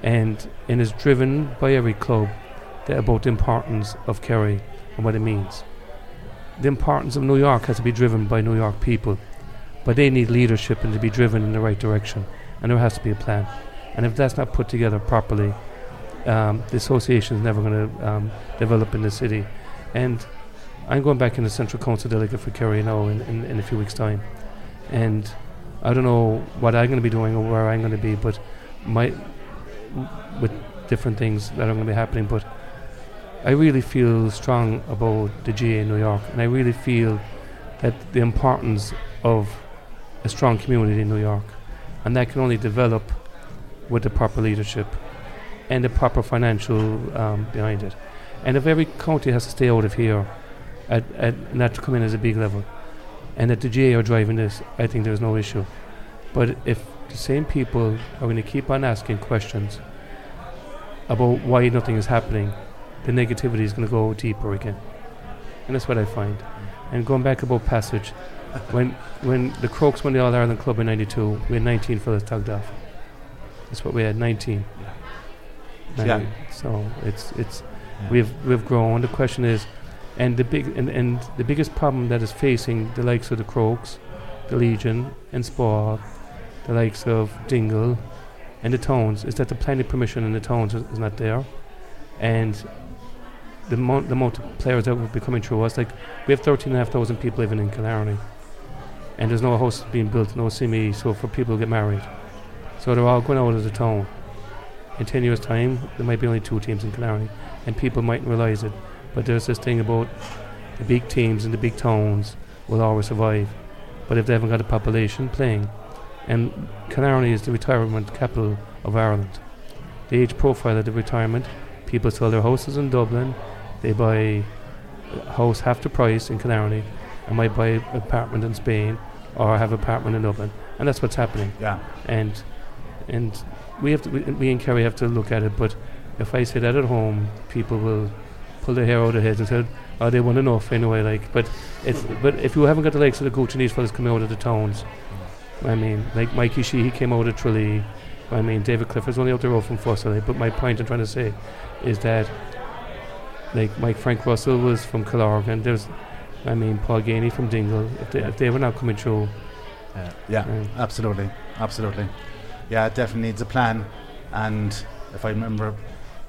and, and is driven by every club that about the importance of Kerry and what it means. The importance of New York has to be driven by New York people, but they need leadership and to be driven in the right direction, and there has to be a plan. And if that's not put together properly, um, the association is never going to um, develop in the city. And I'm going back in the Central Council delegate for Kerry now in, in, in a few weeks' time. And I don't know what I'm going to be doing or where I'm going to be, but my with different things that are going to be happening. But I really feel strong about the GA in New York, and I really feel that the importance of a strong community in New York, and that can only develop with the proper leadership and the proper financial um, behind it. And if every county has to stay out of here at, at not to come in as a big level, and that the GA are driving this, I think there's no issue. But if the same people are going to keep on asking questions about why nothing is happening, the negativity is going to go deeper again. And that's what I find. And going back about Passage, when when the Crokes won the All Ireland Club in '92, we had 19 fellas tugged off. That's what we had, 19. Yeah. Ninety- So it's it's Yeah. we've we've grown. The question is, and the big and, and the biggest problem that is facing the likes of the Crokes, the Legion, and Spa, the likes of Dingle, and the towns is that the planning permission in the towns is, is not there, and the amount the amount of players that would be coming through us like we have thirteen and a half thousand people living in Killarney, and there's no house being built, no CME, so for people to get married, so they're all going out of the town. In ten years' time, there might be only two teams in Killarney, and people mightn't realise it, but there's this thing about the big teams and the big towns will always survive, but if they haven't got a population playing, and Killarney is the retirement capital of Ireland. The age profile of the retirement, people sell their houses in Dublin, they buy a house half the price in Killarney, and might buy an apartment in Spain or have an apartment in Dublin, and that's what's happening. Yeah. And and we have to, we, we in Kerry have to look at it. But if I say that at home, people will pull their hair out of their heads and said, "Oh, they want enough anyway." Like, but it's but if you haven't got the likes of the these fellas coming out of the towns, I mean, like Mikey Sheehy, he came out of Tralee. I mean, David Clifford's only out the road from Fossa. But my point I'm trying to say is that, like, Mike Frank Russell was from Killarg, and there's, I mean, Paul Geaney from Dingle. If they, if they were not coming through, Yeah, yeah, um, absolutely, absolutely. Yeah, it definitely needs a plan. And if I remember,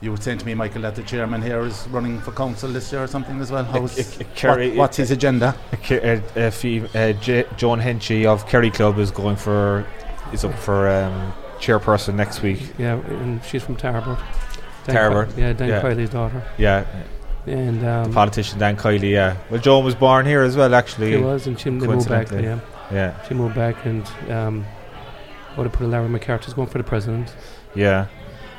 you were saying to me, Michael, that the chairman here is running for council this year or something as well. How's, Uh, Kerry- what- what's his agenda? Ke- uh, uh, Fee- uh, J- Joan Henchy of Kerry Club is going for is up for um, chairperson next week. yeah, and she's from Tarbert. Dan Tarbert, Ki- yeah, Dan yeah. Kiely's daughter. Yeah, And um, politician Dan Kiely. Yeah, well, Joan was born here as well, actually. she was, and she moved back. Yeah, Yeah, she moved back, and um, what to put a Larry McCarthy's going for the president. yeah.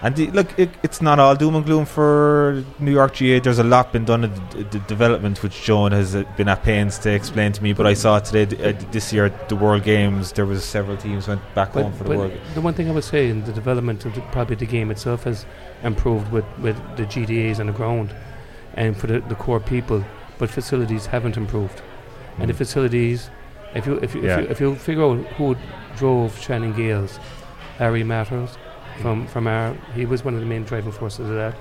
And the, look, it, it's not all doom and gloom for New York GA. There's a lot been done in the, the development, which Joan has uh, been at pains to explain to me. But I saw today, uh, this year, at the World Games, there was several teams went back But, home for the World. the one thing I would say in the development of the, probably the game itself has improved with, with the GDAs on the ground and for the, the core people, but facilities haven't improved. And the Mm. facilities, if you if you, Yeah. if you if you figure out who drove Shannon Gaels, Harry Matters from from our he was one of the main driving forces of that.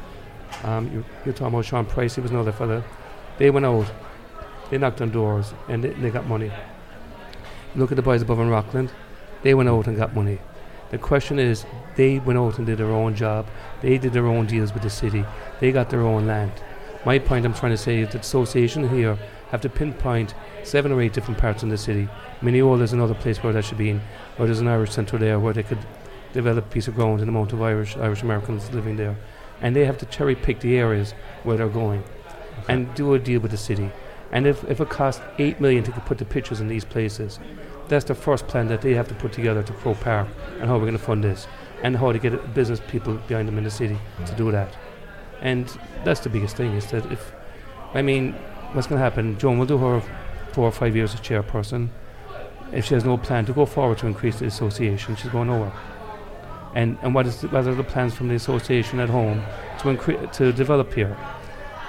Um, you, you're talking about Sean Price, he was another fella. They went out, they knocked on doors, and they, they got money. Look at the boys above in Rockland, they went out and got money. The question is, they went out and did their own job. They did their own deals with the city. They got their own land. My point I'm trying to say is that association here have to pinpoint seven or eight different parts in the city. Mineola is another place where that should be in, or there's an Irish centre there where they could develop a piece of ground and amount of Irish Irish Americans living there. And they have to cherry pick the areas where they're going and do a deal with the city. And if, if it costs eight million to put the pictures in these places, that's the first plan that they have to put together to Croke Park and how we're going to fund this and how to get business people behind them in the city to do that. And that's the biggest thing is that if, I mean, what's going to happen? Joan will do her four or five years as chairperson. If she has no plan to go forward to increase the association, she's going nowhere. And and what is the, what are the plans from the association at home to incre- to develop here?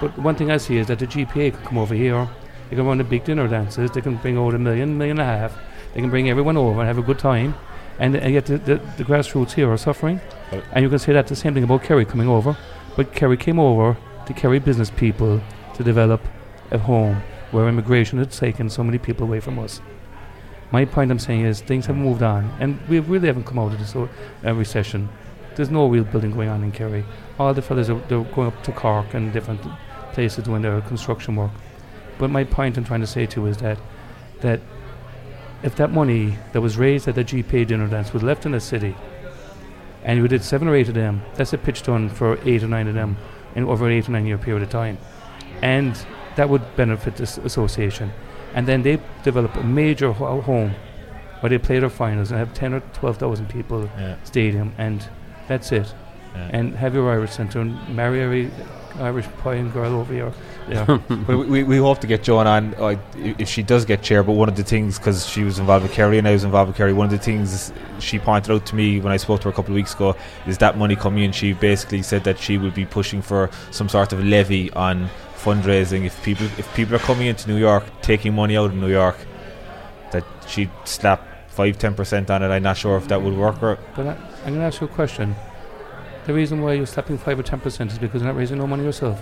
But one thing I see is that the GPA can come over here. They can run the big dinner dances. They can bring over a million, million and a half. They can bring everyone over and have a good time. And, and yet the, the, the grassroots here are suffering. And you can say that the same thing about Kerry coming over. But Kerry came over to Kerry business people to develop a home where immigration had taken so many people away from us. My point I'm saying is things have moved on, and we really haven't come out of this uh, recession. There's no real building going on in Kerry. All the fellas are they're going up to Cork and different places doing their construction work. But my point I'm trying to say to you is that that if that money that was raised at the GPA dinner dance was left in the city, and you did seven or eight of them, that's a pitch done for eight or nine of them in over an eight or nine year period of time, and that would benefit this association. And then they develop a major ho- home where they play their finals and have ten or twelve thousand people Yeah. stadium, and that's it. Yeah. And have your Irish centre and marry every Irish pioneer girl over here. Yeah. But we, we hope to get Joan on uh, if she does get chair. But one of the things, because she was involved with Kerry and I was involved with Kerry, one of the things she pointed out to me when I spoke to her a couple of weeks ago is that money coming in. She basically said that she would be pushing for some sort of levy on fundraising if people if people are coming into New York taking money out of New York, that she'd slap five ten percent on it. I'm not sure if that would work or But I, I'm going to ask you a question. The reason why you're slapping 5 or 10% is because you're not raising no money yourself.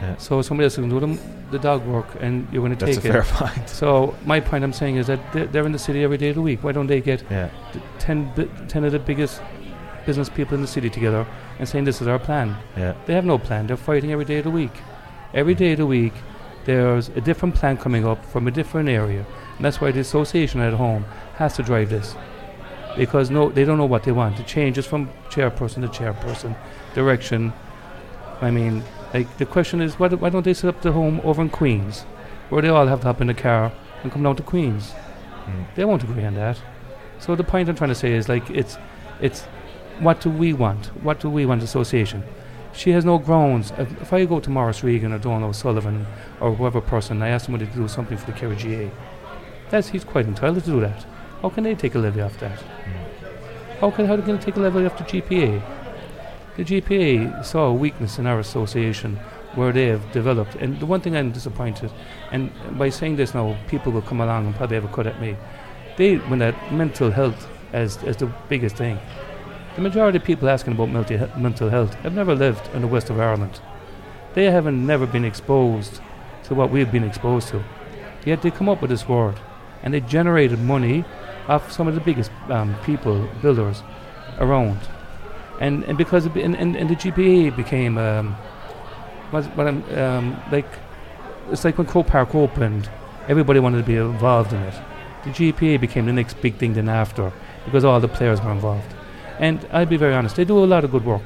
Yeah. So somebody else can do them, the dog work and you're going to take it. that's a fair point. So my point I'm saying is that they're, they're in the city every day of the week. Why don't they get Yeah. the 10, bi- 10 of the biggest business people in the city together and saying this is our plan. Yeah. They have no plan. They're fighting every day of the week. Every day of the week, there's a different plan coming up from a different area, and that's why the association at home has to drive this, because no, they don't know what they want. The change is from chairperson to chairperson, direction. I mean, like the question is, why, do, why don't they set up the home over in Queens, where they all have to hop in the car and come down to Queens? Mm. They won't agree on that. So the point I'm trying to say is like it's it's what do we want? What do we want association? She has no grounds. If, if I go to Maurice Regan or Donal O'Sullivan or whoever person, I ask them whether to do something for the Kerry GA. That's he's quite entitled to do that. How can they take a levy off that? Hmm. How can how can they take a levy off the GPA? The GPA saw a weakness in our association where they have developed. And the one thing I'm disappointed, and by saying this now, people will come along and probably have a cut at me. They when that mental health as as the biggest thing. The majority of people asking about mental health have never lived in the west of Ireland. They haven't never been exposed to what we've been exposed to. Yet they come up with this word, and they generated money off some of the biggest um, people, builders, around. And and because and, and, and the GPA became um, what what I'm um, like it's like when Croke Park opened, everybody wanted to be involved in it. The GPA became the next big thing then after because all the players were involved. And I'll be very honest, they do a lot of good work.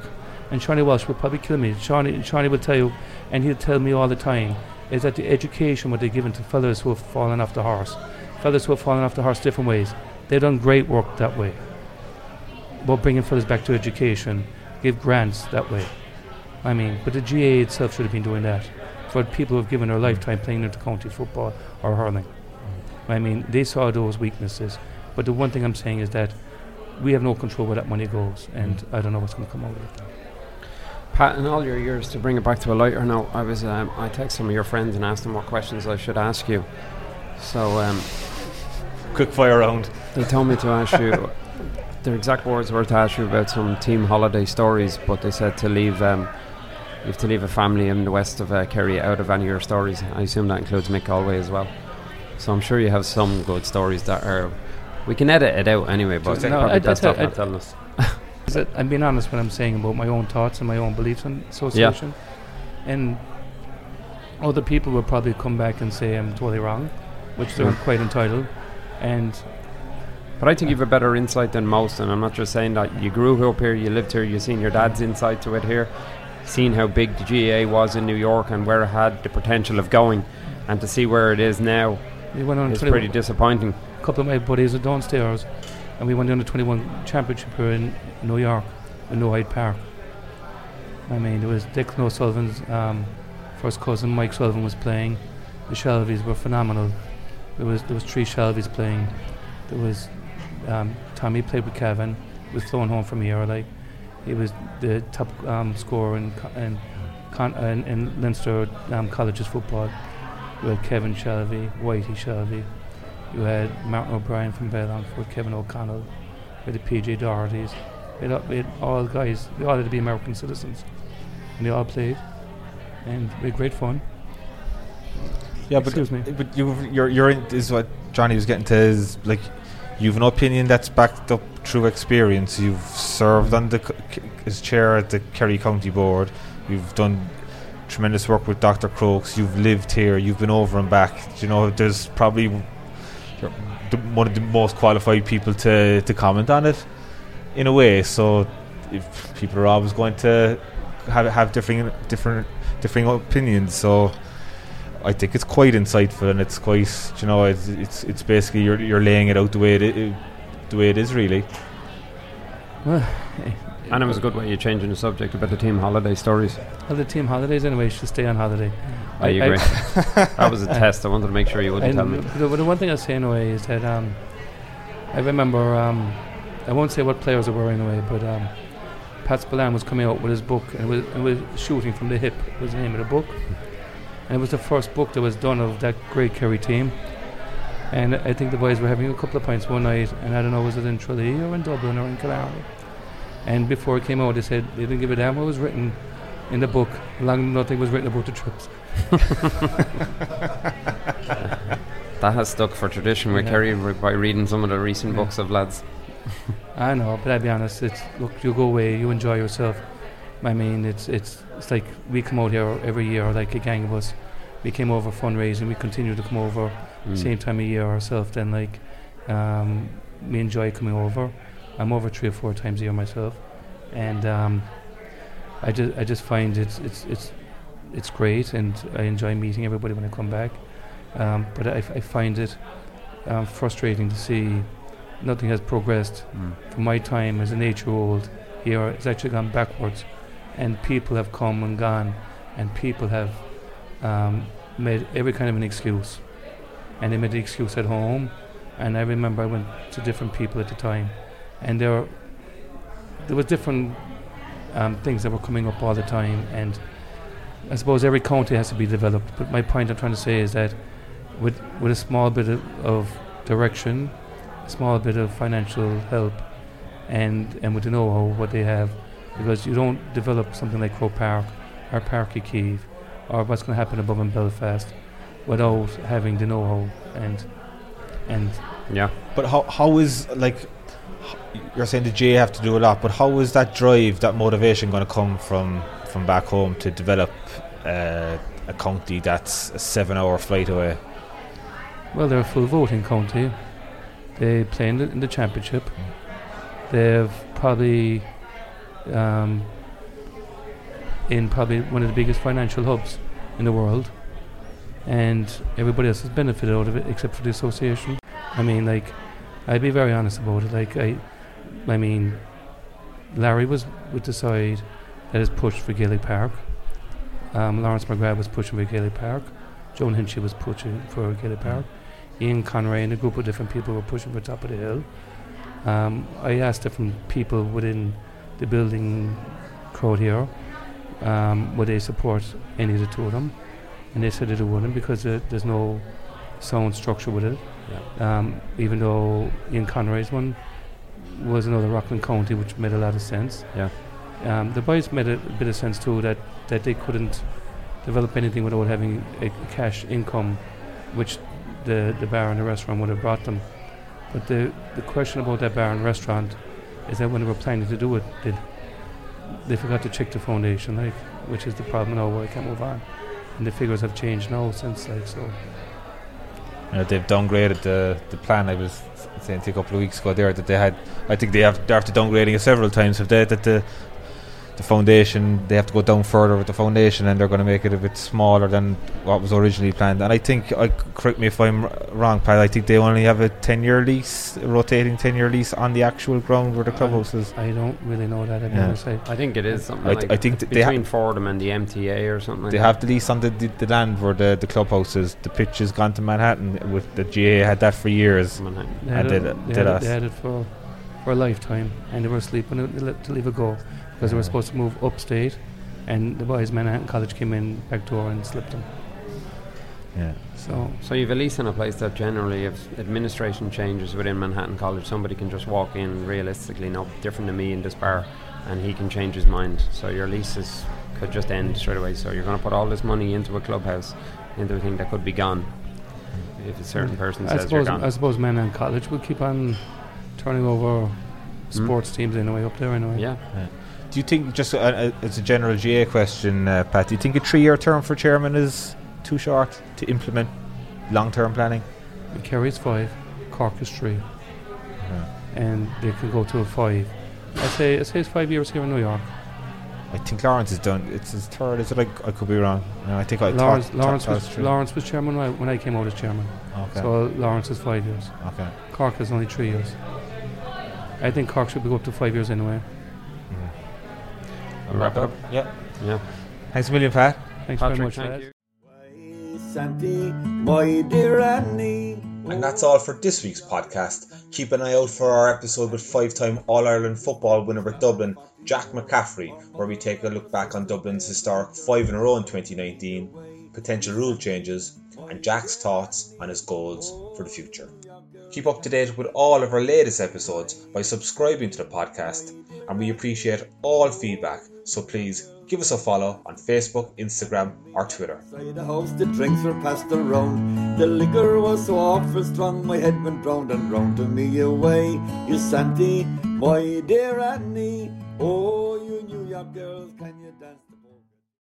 And Shawnee Walsh will probably kill me. Shawnee, Shawnee will tell you, and he'll tell me all the time, is that the education what they're given to fellas who have fallen off the horse, fellas who have fallen off the horse different ways, they've done great work that way. About bringing fellas back to education, give grants that way. I mean, but the GA itself should have been doing that for people who have given their mm. lifetime playing into county football or hurling. I mean, they saw those weaknesses. But the one thing I'm saying is that we have no control where that money goes, and I don't know what's going to come out of it. Pat, in all your years, to bring it back to a lighter note, I was um, I text some of your friends and asked them what questions I should ask you. So um, Quick fire round. they told me to ask you. Their exact words were to ask you about some team holiday stories, but they said to leave um, you have to leave a family in the west of uh, Kerry out of any of your stories. I assume that includes Mick Galway as well. So I'm sure you have some good stories that are. We can edit it out anyway, but No, probably I- best I- off I- not telling us. Is that I'm being honest when I'm saying about my own thoughts and my own beliefs in association. And other people will probably come back and say I'm totally wrong, which they're Sure. quite entitled. And But I think you've a better insight than most, and I'm not just saying that you grew up here, you lived here, you've seen your dad's insight to it here, seen how big the GA was in New York and where it had the potential of going, and to see where it is now on is 21 pretty disappointing. A couple of my buddies are downstairs, and we went on the 21 championship here in New York, in New Hyde Park. I mean, there was Declan O'Sullivan's um, first cousin, Mike Sullivan, was playing. The Shelvies were phenomenal. There was there was three Shelvies playing. There was um, Tommy played with Kevin. Was flown home from here. Like he was the top um, scorer in in, in, in Leinster um, colleges football. You had Kevin Shelby, Whitey Shelby. You had Martin O'Brien from Bellongford, Kevin O'Connell, we had the PJ Dohertys. We had, all- we had all guys, they all had to be American citizens. And they all played. And we had great fun. Yeah, but Excuse me. but you you're you're in, is what Johnny was getting to is like you've an opinion that's backed up through experience. You've served on the c- as chair at the Kerry County Board. You've done tremendous work with Dr. Crokes. You've lived here. You've been over and back. You know, there's probably the, one of the most qualified people to to comment on it in a way. So if people are always going to have have different different differing opinions. So. I think it's quite insightful and it's quite you know it's it's, it's basically you're you're laying it out the way it, i the way it is really. Well, And it was a good way of changing the subject about the team holiday stories. well, the team holidays anyway should stay on holiday. I, agree. that was a test. I wanted to make sure you wouldn't tell me. The, the one thing I'll say in a way is that um, I remember, um, I won't say what players it were in a way, but um, Pat Spillane was coming out with his book and it was, was Shooting from the Hip was the name of the book. And it was the first book that was done of that great Kerry team. And I think the boys were having a couple of pints one night, and I don't know, was it in Tralee or in Dublin or in Killarney? And before it came out, they said they didn't give a damn what was written in the book, long nothing was written about the trips. That has stuck for tradition Yeah. Kerry re- by reading some of the recent Yeah. books of lads. I know, but I'll be honest. It's look, you go away, you enjoy yourself. I mean, it's it's it's like we come out here every year, like a gang of us. We came over fundraising. We continue to come over Mm. same time of year ourselves. Then like, um, we enjoy coming over. I'm over three or four times a year myself, and um, I just I just find it's it's it's it's great, and I enjoy meeting everybody when I come back. Um, but I, f- I find it um, frustrating to see nothing has progressed Mm. from my time as an eight-year-old here. It's actually gone backwards, and people have come and gone, and people have um, made every kind of an excuse, and they made the excuse at home. And I remember I went to different people at the time, and there were, there was different um, things that were coming up all the time, and I suppose every county has to be developed. But my point I'm trying to say is that with with a small bit of, of direction, a small bit of financial help, and and with the know-how what they have, because you don't develop something like Croke Park or Páirc Uí Chaoimh or what's going to happen above in Belfast without having the know-how and and Yeah. But how how is like you're saying the GAA have to do a lot, but how is that drive, that motivation going to come from from back home to develop uh, a county that's a seven-hour flight away? Well, they're a full voting county. They play in the, in the championship. They've probably um, in probably one of the biggest financial hubs in the world, and everybody else has benefited out of it except for the association. I mean, like, I'd be very honest about it. Like, I, I mean, Larry was with the side that has pushed for Gaelic Park. Um, Lawrence McGrath was pushing for Gaelic Park. Joan Hinchy was pushing for Gaelic Park. Ian Conray and a group of different people were pushing for top of the hill. Um, I asked different people within the building crowd here, um, would they support any of the two of them, and they said that they wouldn't because uh, there's no sound structure with it. Um, even though Ian Conray's one was another Rockland County, which made a lot of sense. Yeah. Um, the boys made a, bit of sense too that, that they couldn't develop anything without having a, cash income, which the, the bar and the restaurant would have brought them. But the, the question about that bar and restaurant is that when they were planning to do it, they, they forgot to check the foundation, like, which is the problem now where I can't move on. And the figures have changed now since, like, so. You know, they've downgraded the the plan. I was saying a couple of weeks ago there that they had. I think they have after downgrading it several times. Have they that the the foundation they have to go down further with the foundation and they're going to make it a bit smaller than what was originally planned. And I think, I correct me if I'm wrong, Pat. I think they only have a ten year lease, a rotating ten year lease on the actual ground where the clubhouse is. I don't really know that, I'll Yeah. I, I think it is something I, like th- I think that they, ha- between Fordham and the MTA or something like they that. have the lease on the, the, the land where the, the clubhouse is. The pitch has gone to Manhattan. With the GAA had that for years. Manhattan. They had, it, did- they, had it, they had it for for a lifetime, and they were sleeping to, to let- leave it go because they were supposed to move upstate, and the boys Manhattan College came in back door and slipped them. Yeah. So So you've a lease in a place that generally, if administration changes within Manhattan College, somebody can just walk in realistically, no different to me in this bar, and he can change his mind. So your leases could just end straight away. So you're going to put all this money into a clubhouse, into a thing that could be gone if a certain mm. person I says you're suppose gone. I suppose Manhattan College will keep on turning over hmm? sports teams anyway up there anyway. yeah, Do you think, just uh, uh, as a general GAA question, uh, Pat, do you think a three year term for chairman is too short to implement long term planning? Kerry's five, Cork is three, and they could go to a five. I say I say it's five years here in New York. I think Lawrence is done. It's his third, is it? I, I could be wrong. No, I think I Lawrence thought, Lawrence thought, was Lawrence was chairman when I, when I came out as chairman. Okay. So Lawrence is five years. okay. Cork is only three years. I think Cork should be up to five years anyway. I'll wrap it up. Yeah. Yeah, Thanks a million, Pat. Thanks Patrick, very much. thank lads. you. Santi, my dear Annie. And that's all for this week's podcast. Keep an eye out for our episode with five time All Ireland football winner with Dublin, Jack McCaffrey, where we take a look back on Dublin's historic five in a row in 2019, potential rule changes, and Jack's thoughts on his goals for the future. Keep up to date with all of our latest episodes by subscribing to the podcast, and we appreciate all feedback So please give us a follow on Facebook, Instagram, or Twitter. The the drinks were passed around. The liquor was so awful strong, my head went round and round to me away. You my dear Annie, oh, you New York girls, can you?